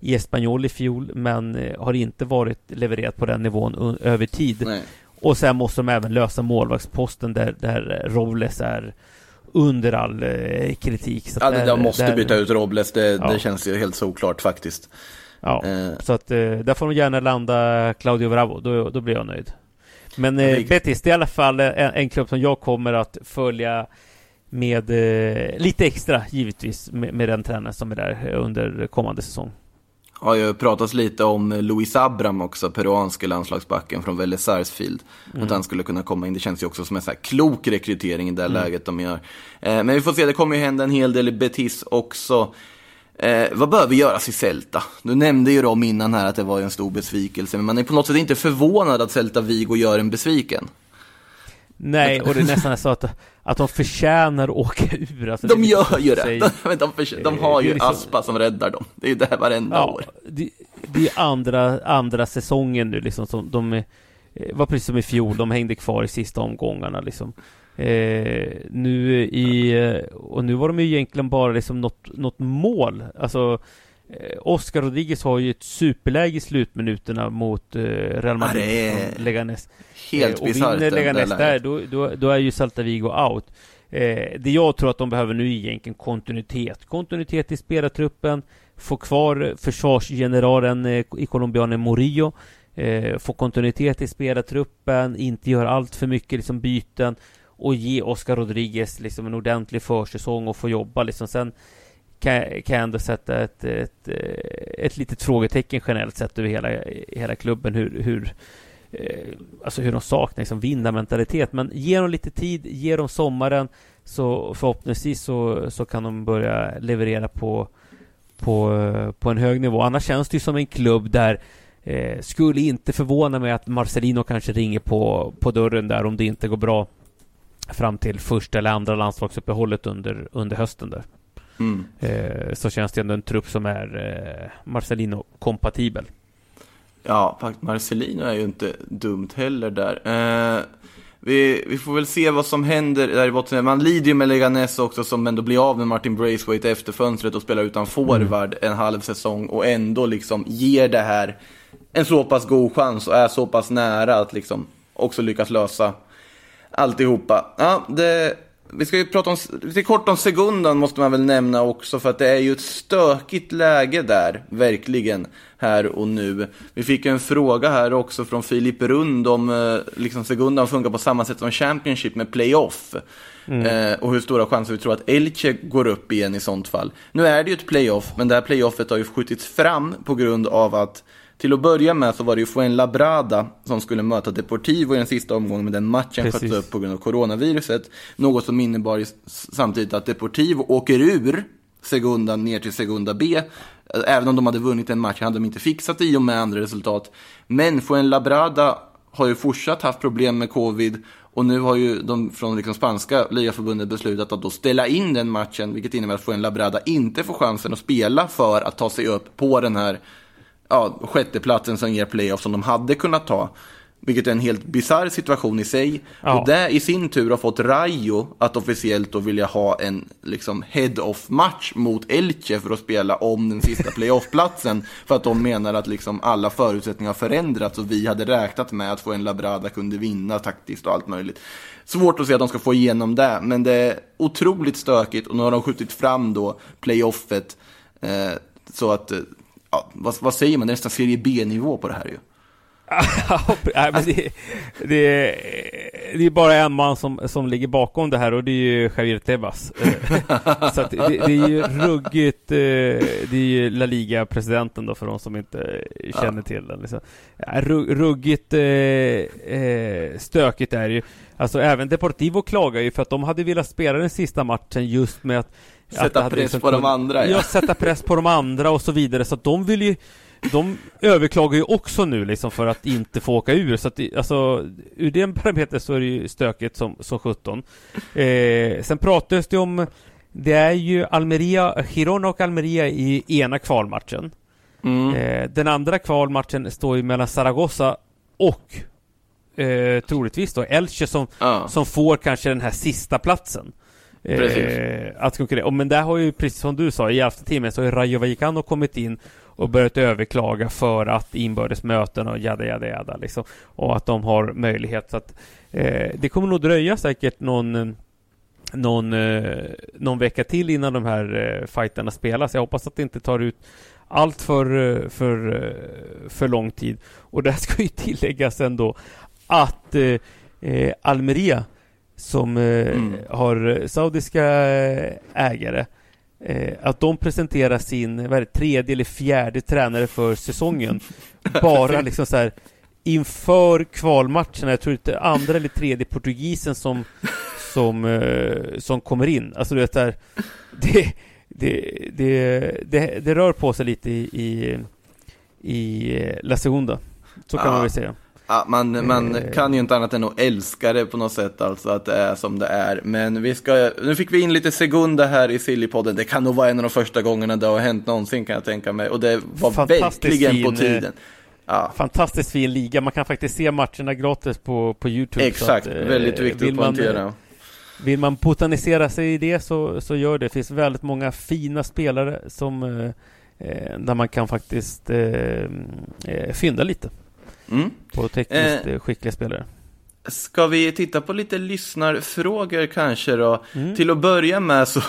Speaker 6: i Espanyol i fjol, men eh, har inte varit levererat på den nivån över tid.
Speaker 5: Nej.
Speaker 6: Och sen måste de även lösa målvaktsposten där, där Robles är under all eh, kritik. Så
Speaker 5: Ja, det,
Speaker 6: där-
Speaker 5: de måste
Speaker 6: där-
Speaker 5: byta ut Robles, det,
Speaker 6: Ja.
Speaker 5: det känns ju helt såklart faktiskt.
Speaker 6: Ja,
Speaker 5: Eh.
Speaker 6: så att eh, där får de gärna landa Claudio Bravo, då, då blir jag nöjd. Men eh, Betis, det är i alla fall en, en klubb som jag kommer att följa med eh, lite extra givetvis med, med den tränaren som är där under kommande säsong.
Speaker 5: Har ju pratats lite om Luis Abram också, peruanske landslagsbacken från Vélez Sarsfield. Att han skulle kunna komma in. Det känns ju också som en så här klok rekrytering i det läget de gör. Eh, men vi får se, det kommer ju hända en hel del i Betis också. Eh, vad behöver göras i Celta? Du nämnde ju dem innan här att det var en stor besvikelse, men man är på något sätt inte förvånad att Celta Vigo gör en besviken.
Speaker 6: Nej, och det är nästan så att, att de förtjänar att åka ur. Alltså,
Speaker 5: De
Speaker 6: är
Speaker 5: gör ju det. De, de, förs- de har ju
Speaker 6: liksom-
Speaker 5: Aspa som räddar dem. Det är ju det här varenda
Speaker 6: Ja,
Speaker 5: år.
Speaker 6: det, det är andra, andra säsongen nu liksom som de eh, var precis som i fjol, de hängde kvar i sista omgångarna liksom. Eh, nu i, eh, och nu var de ju egentligen bara liksom något, något mål. Alltså eh, Oscar Rodriguez har ju ett superläge i slutminuterna mot eh, Real Madrid
Speaker 5: det är
Speaker 6: från Leganes.
Speaker 5: Helt
Speaker 6: Eh, Och
Speaker 5: bisarrt.
Speaker 6: vinner
Speaker 5: det- det
Speaker 6: Leganes där, då, då, då är ju Celta Vigo out. Eh, det jag tror att de behöver nu är egentligen kontinuitet. Kontinuitet i spelartruppen, få kvar försvarsgeneralen eh, i colombianen Murillo, eh, få kontinuitet i spelartruppen, inte göra allt för mycket liksom byten och ge Oscar Rodriguez liksom en ordentlig försäsong och få jobba liksom. Sen kan, kan jag ändå sätta ett, ett, ett litet frågetecken generellt sett över hela, hela klubben hur, hur eh, alltså hur de saknar liksom vinnarmentalitet. Men ge dem lite tid, ge dem sommaren så förhoppningsvis så, så kan de börja leverera på, på, på en hög nivå. Annars känns det ju som en klubb där eh, skulle inte förvåna mig att Marcelino kanske ringer på, på dörren där om det inte går bra fram till första eller andra landslagsuppehållet under, under hösten där.
Speaker 5: Mm.
Speaker 6: Eh, så känns det ändå en trupp som är eh, Marcelino-kompatibel.
Speaker 5: Ja, faktiskt Marcelino är ju inte dumt heller där. Eh, vi, vi får väl se vad som händer där i botten. Man lider ju med Leganes också som ändå blir av med Martin Braithwaite efter fönstret och spelar utan forward en halv säsong och ändå liksom ger det här en så pass god chans och är så pass nära att liksom också lyckas lösa alltihopa. Ja, det, vi ska ju prata om, lite kort om Segundan måste man väl nämna också för att det är ju ett stökigt läge där, verkligen, här och nu. Vi fick en fråga här också från Filip Rund om eh, liksom Segundan funkar på samma sätt som Championship med playoff. Eh, och hur stora chanser vi tror att Elche går upp igen i sånt fall. Nu är det ju ett playoff, men det här playoffet har ju skjutits fram på grund av att till att börja med så var det ju Fuenlabrada som skulle möta Deportivo i den sista omgången, men den matchen
Speaker 6: Precis.
Speaker 5: sköts upp på grund av coronaviruset. Något som innebar samtidigt att Deportivo åker ur Segunda ner till Segunda B. Även om de hade vunnit en match hade de inte fixat det i och med andra resultat. Men Fuenlabrada har ju fortsatt haft problem med covid och nu har ju de från liksom spanska ligaförbundet beslutat att då ställa in den matchen, vilket innebär att Fuenlabrada inte får chansen att spela för att ta sig upp på den här ja, sjätteplatsen som ger playoff som de hade kunnat ta. Vilket är en helt bizarr situation i sig.
Speaker 6: Ja.
Speaker 5: Och det i sin tur har fått Rayo att officiellt då vilja ha en liksom head-off-match mot Elche för att spela om den sista playoff-platsen. för att de menar att liksom alla förutsättningar har förändrats och vi hade räknat med att få en Labrada kunde vinna taktiskt och allt möjligt. Svårt att se att de ska få igenom det, men det är otroligt stökigt och nu har de skjutit fram då playoffet. Eh, så att, eh, ja, vad, vad säger man, det är nästan Serie B-nivå på det här ju.
Speaker 6: Nej, men det, det, det är bara en man som, som ligger bakom det här och det är ju Javier Tebas. Eh, så det, det är ju ruggigt, eh, det är ju La Liga-presidenten då för de som inte känner till den. Liksom. Ruggigt eh, stökigt är det ju. Alltså även Deportivo klagar ju för att de hade velat spela den sista matchen just med att
Speaker 5: Sätta press
Speaker 6: liksom
Speaker 5: på de andra
Speaker 6: ja. ja, sätta press på de andra och så vidare. Så att de vill ju de överklagar ju också nu liksom för att inte få åka ur. Så att alltså, ur den parametern så är det ju stökigt som, som 17. Eh, sen pratas det om, det är ju Almeria, Girona och Almeria i ena kvalmatchen. Mm. Eh, den andra kvalmatchen står ju mellan Zaragoza och eh, troligtvis då Elche som, ah. som får kanske den här sista platsen. Eh, att konkurrera. Men där har ju, precis som du sa, i elfte timmen så har ju Rayo Vallecano kommit in och börjat överklaga för att inbördes möten och jada jada jada liksom. Och att de har möjlighet så att eh, det kommer nog dröja säkert någon någon, eh, någon vecka till innan de här eh, fighterna spelas. Jag hoppas att det inte tar ut allt för, eh, för, eh, för lång tid. Och det ska ju tilläggas ändå att eh, eh Almeria som eh, mm. har saudiska ägare eh, att de presenterar sin vad det, tredje eller fjärde tränare för säsongen. Bara liksom så här inför kvalmatcherna. Jag tror inte andra eller tredje portugisen som som, eh, som kommer in. Alltså du vet där, det, det, det, det, det rör på sig lite i, i, i La Segunda. Så kan ja. man väl säga.
Speaker 5: Ja, man, man eh. kan ju inte annat än att älska det på något sätt, alltså att det är som det är. Men vi ska, nu fick vi in lite Segunda här i Sillypodden. Det kan nog vara en av de första gångerna det har hänt någonsin kan jag tänka mig. Och det var verkligen fin, på eh, tiden.
Speaker 6: Ja. Fantastiskt fin liga. Man kan faktiskt se matcherna gratis på, på YouTube.
Speaker 5: Exakt, att, eh, väldigt viktigt att poängtera.
Speaker 6: Vill man botanisera sig i det så, så gör det. Det finns väldigt många fina spelare som eh, där man kan faktiskt eh, fynda lite. Mm. På tekniskt eh, skickliga spelare.
Speaker 5: Ska vi titta på lite lyssnarfrågor kanske då? Mm. Till att börja med så,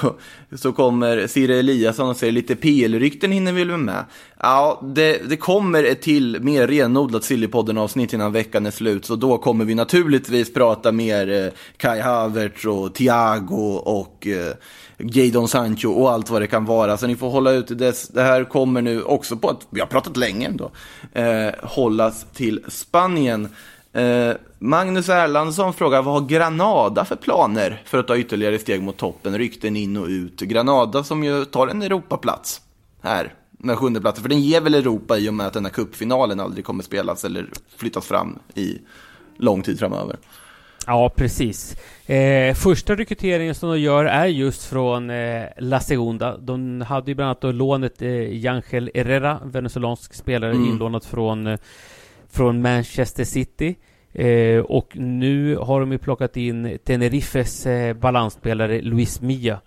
Speaker 5: så kommer Siri Eliasson och säger lite PL-rykten hinner vi väl med? Ja, det, det kommer ett till mer renodlat Sillypodden-avsnitt innan veckan är slut, så då kommer vi naturligtvis prata mer eh, Kai Havertz och Thiago och eh, Jadon Sancho och allt vad det kan vara. Så ni får hålla ut dess. Det här kommer nu också på att, vi har pratat länge ändå, eh, hållas till Spanien. Eh, Magnus Erlandsson frågar, vad har Granada för planer för att ta ytterligare steg mot toppen? Rykten in och ut. Granada som ju tar en Europaplats här med sjunde platsen. För den ger väl Europa i och med att den här cupfinalen aldrig kommer spelas eller flyttas fram i lång tid framöver.
Speaker 6: Ja, precis. Eh, första rekryteringen som de gör är just från eh, La Segunda. De hade ju bland annat då lånet eh, Yangel Herrera, venezuelansk spelare, mm. inlånat från, eh, från Manchester City. Eh, och nu har de ju plockat in Tenerifes eh, balansspelare Luis Mia.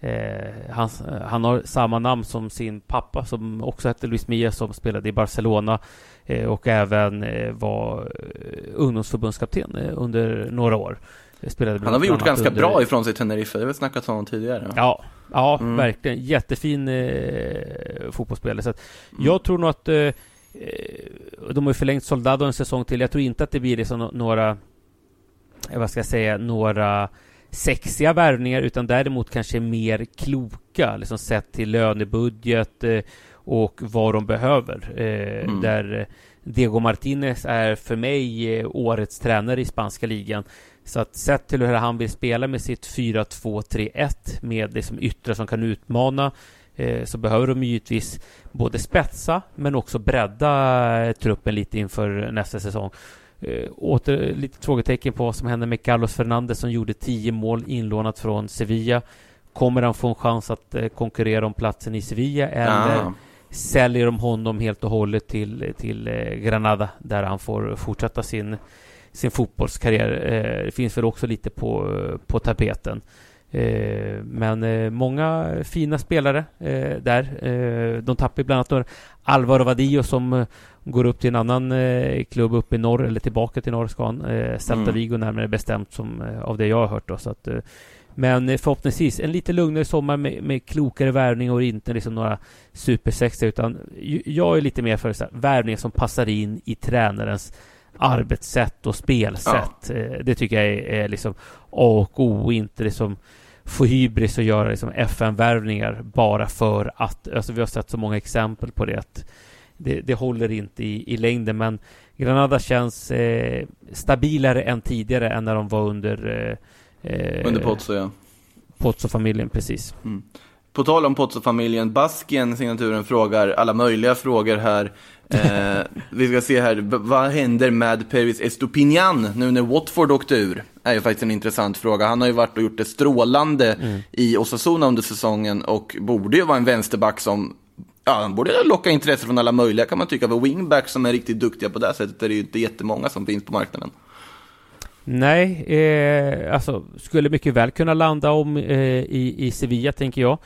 Speaker 6: Eh, han, han, har samma namn som sin pappa som också hette Luis Mia som spelade i Barcelona eh, och även eh, var eh, ungdomsförbundskapten under några år.
Speaker 5: Spelade han har väl gjort ganska under... bra ifrån sig Tenerife, det har vi snackat om tidigare.
Speaker 6: Ja, ja mm. verkligen. Jättefin eh, fotbollsspelare. Så mm. Jag tror nog att de har ju förlängt Soldado en säsong till. Jag tror inte att det blir liksom några, vad ska jag säga, några sexiga värvningar utan däremot kanske mer kloka, liksom sett till lönebudget eh, och vad de behöver. Eh, mm. Där Diego Martinez är för mig eh, årets tränare i spanska ligan. Så att sett till hur han vill spela med sitt 4-2-3-1 med liksom yttre som kan utmana så behöver de givetvis både spetsa men också bredda truppen lite inför nästa säsong. Eh, åter lite frågetecken på vad som händer med Carlos Fernandez som gjorde 10 mål inlånat från Sevilla. Kommer han få en chans att eh, konkurrera om platsen i Sevilla eller ah. säljer de honom helt och hållet till, till eh, Granada där han får fortsätta sin, sin fotbollskarriär. Eh, det finns väl också lite på, på tapeten. Eh, men eh, många fina spelare eh, där. de tappar bland annat Alvaro Vadillo som går upp till en annan klubb uppe i norr, eller tillbaka till norr ska han. Celta mm. Vigo närmare bestämt som av det jag har hört då. Så att Men eh, förhoppningsvis en lite lugnare sommar med, med klokare värvning och inte liksom några supersexiga utan jag är lite mer för så här, värvningar som passar in i tränarens arbetssätt och spelsätt. Eh, Det tycker jag är, är liksom A och O inte liksom få hybris och göra liksom FN-värvningar bara för att, alltså vi har sett så många exempel på det att det, det håller inte i, i längden men Granada känns eh, stabilare än tidigare än när de var under eh, eh,
Speaker 5: Under Pozzo, ja.
Speaker 6: Pozzo-familjen, precis.
Speaker 5: På tal om Pozzo-familjen, Baskien, signaturen, frågar alla möjliga frågor här. Eh, vi ska se här, vad händer med Pervis Estupinian nu när Watford åkte ur? är ju faktiskt en intressant fråga. Han har ju varit och gjort det strålande i Osasuna under säsongen och borde ju vara en vänsterback som Ja, han borde locka intresse från alla möjliga kan man tycka. För wingbacks som är riktigt duktiga på det här sättet är det ju inte jättemånga som finns på marknaden.
Speaker 6: Nej, eh, alltså skulle mycket väl kunna landa om eh, i, i Sevilla tänker jag.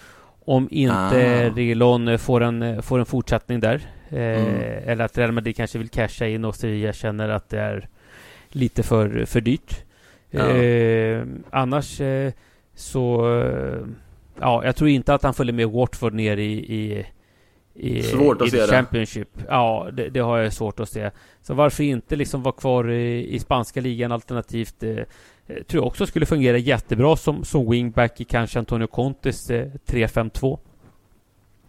Speaker 6: Om inte
Speaker 5: Ah.
Speaker 6: Reguilon får en, får en fortsättning där. Eh,
Speaker 5: Mm.
Speaker 6: Eller att Real Madrid kanske vill casha in och Sevilla känner att det är lite för, för dyrt.
Speaker 5: Ja.
Speaker 6: Eh, annars eh, så... Ja, jag tror inte att han följer med Watford ner i, i i,
Speaker 5: Svårt att
Speaker 6: i
Speaker 5: se
Speaker 6: the
Speaker 5: det.
Speaker 6: Championship. Ja, det, det har jag svårt att se. Så varför inte liksom vara kvar i, i spanska ligan alternativt eh, tror jag också skulle fungera jättebra som, som wingback i kanske Antonio Contes eh, 3-5-2.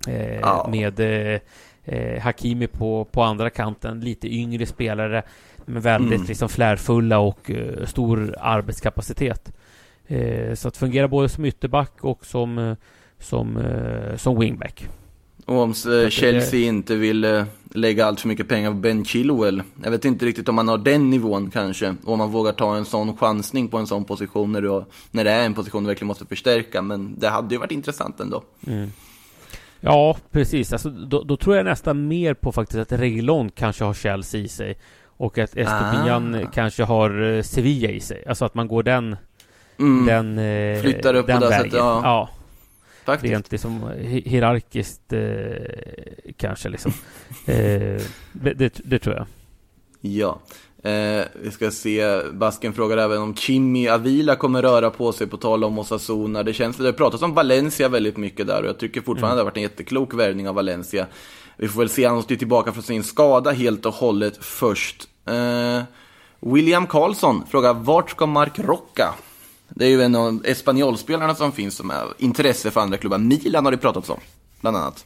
Speaker 6: Eh,
Speaker 5: Ja.
Speaker 6: Med eh, eh, Hakimi på, på andra kanten. Lite yngre spelare men väldigt
Speaker 5: Mm.
Speaker 6: liksom flärfulla och eh, stor arbetskapacitet. Eh, så att fungera både som ytterback och som, eh, som, eh, som wingback.
Speaker 5: Och om eh,
Speaker 6: det-
Speaker 5: Chelsea inte vill eh, lägga allt för mycket pengar på Ben Chilwell. Jag vet inte riktigt om man har den nivån kanske. Och om man vågar ta en sån chansning på en sån position när, du har, när det är en position du verkligen måste förstärka. Men det hade ju varit intressant ändå.
Speaker 6: Ja, precis. Alltså, då, då tror jag nästan mer på faktiskt att Reguilon kanske har Chelsea i sig. Och att Estupiñan
Speaker 5: Ah.
Speaker 6: kanske har eh, Sevilla i sig. Alltså att man går den...
Speaker 5: Mm,
Speaker 6: den eh,
Speaker 5: Flyttar upp på
Speaker 6: den
Speaker 5: det
Speaker 6: vägen.
Speaker 5: sättet, ja.
Speaker 6: ja.
Speaker 5: Faktiskt.
Speaker 6: Rent liksom hi- hierarkiskt eh, kanske liksom. eh, det, det, tror jag.
Speaker 5: Ja. Eh, vi ska se, Basken frågar även om Chimi Avila kommer röra på sig på tal om Osasuna. Det känns, det har pratats om Valencia väldigt mycket där och jag tycker fortfarande det har varit en jätteklok värvning av Valencia. Vi får väl se, han måste ju tillbaka från sin skada helt och hållet först. Eh, William Karlsson frågar, vart ska Mark Rocca? Det är ju en av Espanyol-spelarna som finns som är intresse för andra klubbar. Milan har det pratats om, bland annat.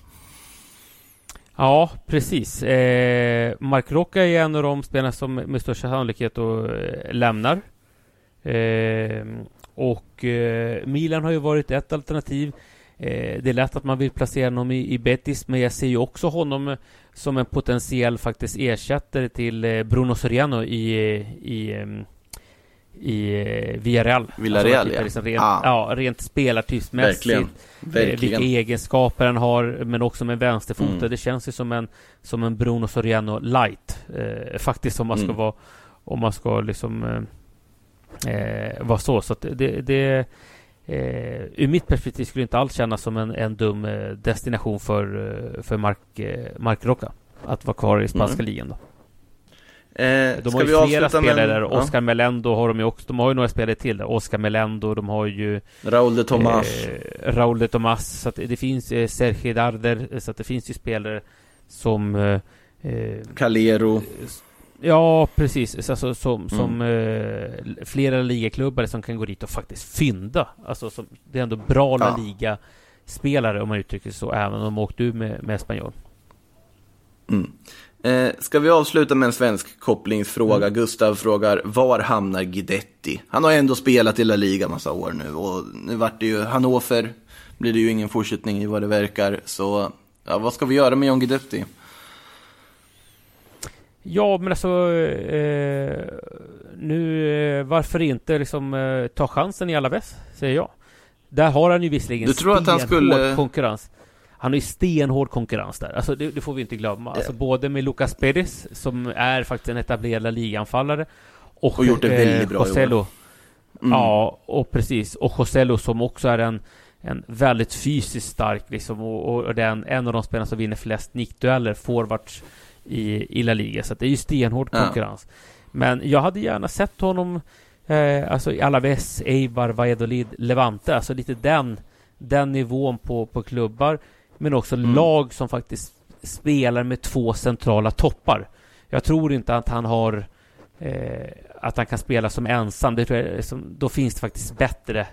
Speaker 6: Ja, precis. Eh, Mark Rocca är en av de spelarna som med största sannolikhet då, eh, lämnar. Eh, och eh, Milan har ju varit ett alternativ. Eh, det är lätt att man vill placera honom i, i Betis, men jag ser ju också honom eh, som en potentiell faktiskt ersättare till eh, Bruno Soriano i, i, eh, i eh, Villarreal.
Speaker 5: Villarreal,
Speaker 6: Alltså,
Speaker 5: ja.
Speaker 6: liksom rent,
Speaker 5: Ah.
Speaker 6: ja. rent spelartypsmässigt.
Speaker 5: Verkligen. Verkligen.
Speaker 6: vilka egenskaper han har, men också med vänsterfoten.
Speaker 5: Mm.
Speaker 6: Det känns ju som en, som en Bruno Soriano light. Eh, faktiskt om man ska
Speaker 5: Mm.
Speaker 6: vara, om man ska liksom eh, eh, vara så. Så det, det eh, ur mitt perspektiv skulle det inte alls kännas som en, en dum eh, destination för, för Mark, eh, Mark Rocca. Att vara kvar i spanska
Speaker 5: Mm.
Speaker 6: ligan då.
Speaker 5: Eh,
Speaker 6: De har ju flera spelare där.
Speaker 5: ja.
Speaker 6: Oscar Melendo har de ju också. De har ju några spelare till där. Oscar Melendo, de har ju
Speaker 5: Raúl de Tomás.
Speaker 6: Eh, Raúl de Tomas. Så att det finns eh, Sergio Darder. Så att det finns ju spelare som... Eh, eh,
Speaker 5: Calero.
Speaker 6: ja, precis. Alltså, som,
Speaker 5: Mm.
Speaker 6: som eh, flera ligaklubbar som kan gå dit och faktiskt fynda. Alltså, som, det är ändå bra La
Speaker 5: Ja.
Speaker 6: Liga-spelare om man uttrycker sig så. Även om de åkte ur med, med Espanyol.
Speaker 5: Mm. Eh, ska vi avsluta med en svensk kopplingsfråga? Gustav frågar, var hamnar Guidetti? Han har ändå spelat i La Liga massa år nu och nu vart det ju Hannover, blir det ju ingen fortsättning i vad det verkar. Så, ja, vad ska vi göra med John Guidetti?
Speaker 6: Ja, men alltså... Eh, nu, eh, varför inte liksom eh, ta chansen i Alaves, säger jag. Där har han ju visserligen
Speaker 5: Du tror att han skulle-
Speaker 6: konkurrens. Han har ju stenhård konkurrens där. Alltså det, det får vi inte glömma. Alltså både med Lucas Perez, som är faktiskt en etablerad La Liga-anfallare. Och,
Speaker 5: Och gjort det väldigt bra år.
Speaker 6: Josello.
Speaker 5: Mm.
Speaker 6: Ja, och precis. Och Josello som också är en, en väldigt fysiskt stark liksom. Och, och, den, en av de spelarna som vinner flest nickdueller, forwards i, i La Liga. Så det är ju stenhård
Speaker 5: Ja.
Speaker 6: konkurrens. Men jag hade gärna sett honom Eh, alltså i Alaves, Eibar, Valladolid, Levante. Alltså lite den, den nivån på, på klubbar. Men också
Speaker 5: Mm.
Speaker 6: lag som faktiskt spelar med två centrala toppar. Jag tror inte att han har eh, att han kan spela som ensam. Det tror jag, som, då finns det faktiskt bättre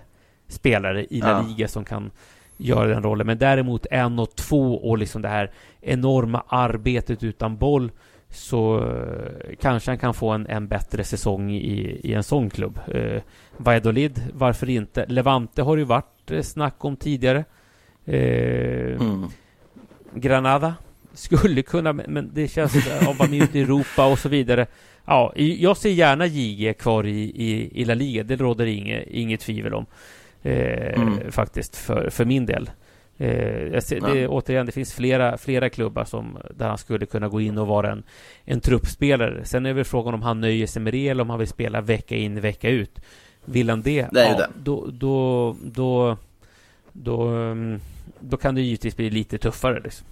Speaker 6: spelare i La
Speaker 5: Ja.
Speaker 6: Liga som kan göra den rollen. Men däremot en och två och liksom det här enorma arbetet utan boll så eh, kanske han kan få en, en bättre säsong i, i en sån klubb. Eh, Valladolid, varför inte? Levante har ju varit eh, snack om tidigare. Eh,
Speaker 5: Mm.
Speaker 6: Granada skulle kunna, men det känns att vara med ute i Europa och så vidare. Ja, jag ser gärna JG kvar i, i, i La Liga. Det råder inget, inget tvivel om. Eh,
Speaker 5: Mm.
Speaker 6: Faktiskt, för, för min del. Eh, ser, det, återigen, det finns flera, flera klubbar som, där han skulle kunna gå in och vara en, en truppspelare. Sen är väl frågan om han nöjer sig med det eller om han vill spela vecka in, vecka ut. Vill han det?
Speaker 5: Det är
Speaker 6: ja,
Speaker 5: det.
Speaker 6: Då, då, då, då, ehm, då kan det givetvis bli lite tuffare. Liksom.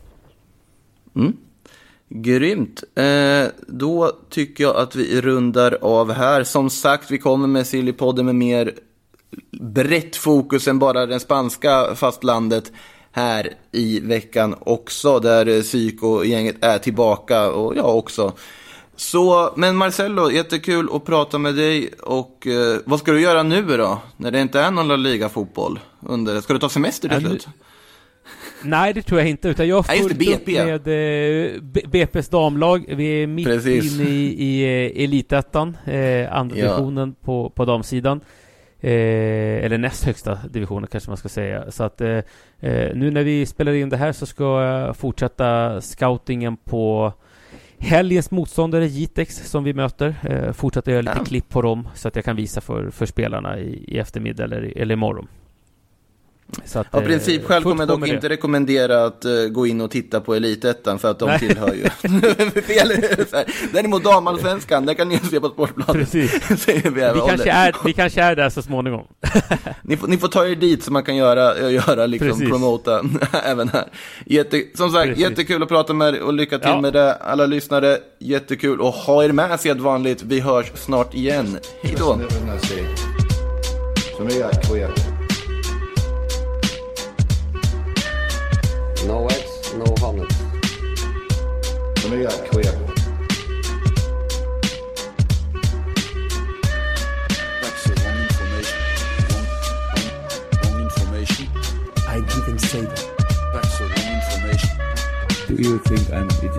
Speaker 5: Mm. Grymt. Eh, då tycker jag att vi rundar av här. Som sagt, vi kommer med Sillypodden med mer brett fokus än bara den spanska fastlandet här i veckan också, där psykogänget Psyko-gänget är tillbaka och jag också. Så, men Marcello, jättekul att prata med dig och eh, vad ska du göra nu då? När det inte är någon La Liga-fotboll? Under, ska du ta semester till
Speaker 6: Ja,
Speaker 5: slut?
Speaker 6: Nej, det tror jag inte. Utan jag har fullt upp
Speaker 5: BP.
Speaker 6: med eh, BP's damlag. Vi är mitt
Speaker 5: Precis.
Speaker 6: inne i, i eh, elitettan, eh, andra
Speaker 5: Ja.
Speaker 6: divisionen på, på damsidan. Eh, eller näst högsta divisionen kanske man ska säga. Så att eh, eh, nu när vi spelar in det här så ska jag fortsätta scoutingen på helgens motståndare Jitex som vi möter. Eh, fortsätta göra lite klipp på dem så att jag kan visa för, för spelarna i, i eftermiddag eller, eller imorgon. Så att,
Speaker 5: Av princip
Speaker 6: eh,
Speaker 5: själv
Speaker 6: fullt
Speaker 5: kommer jag dock
Speaker 6: med det.
Speaker 5: inte rekommendera att eh, gå in och titta på Elitettan för att de
Speaker 6: Nej.
Speaker 5: tillhör ju fel. Däremot damallsvenskan, där kan ni ju se på Sportbladet.
Speaker 6: Precis.
Speaker 5: Vi
Speaker 6: Vi kanske, är, vi kanske är där så småningom.
Speaker 5: Ni, får, ni får ta er dit så man kan göra, göra liksom,
Speaker 6: Precis.
Speaker 5: promota även här. Jätte, som sagt,
Speaker 6: Precis.
Speaker 5: jättekul att prata med er och lycka till
Speaker 6: Ja.
Speaker 5: med det. Alla lyssnare, jättekul och ha er med sedvanligt. Vi hörs snart igen. Hej då!
Speaker 1: No eggs, no honey.
Speaker 2: That's the wrong information. Wrong, wrong, wrong information.
Speaker 3: I didn't say that.
Speaker 2: That's the wrong information.
Speaker 4: Do you think I'm idiot?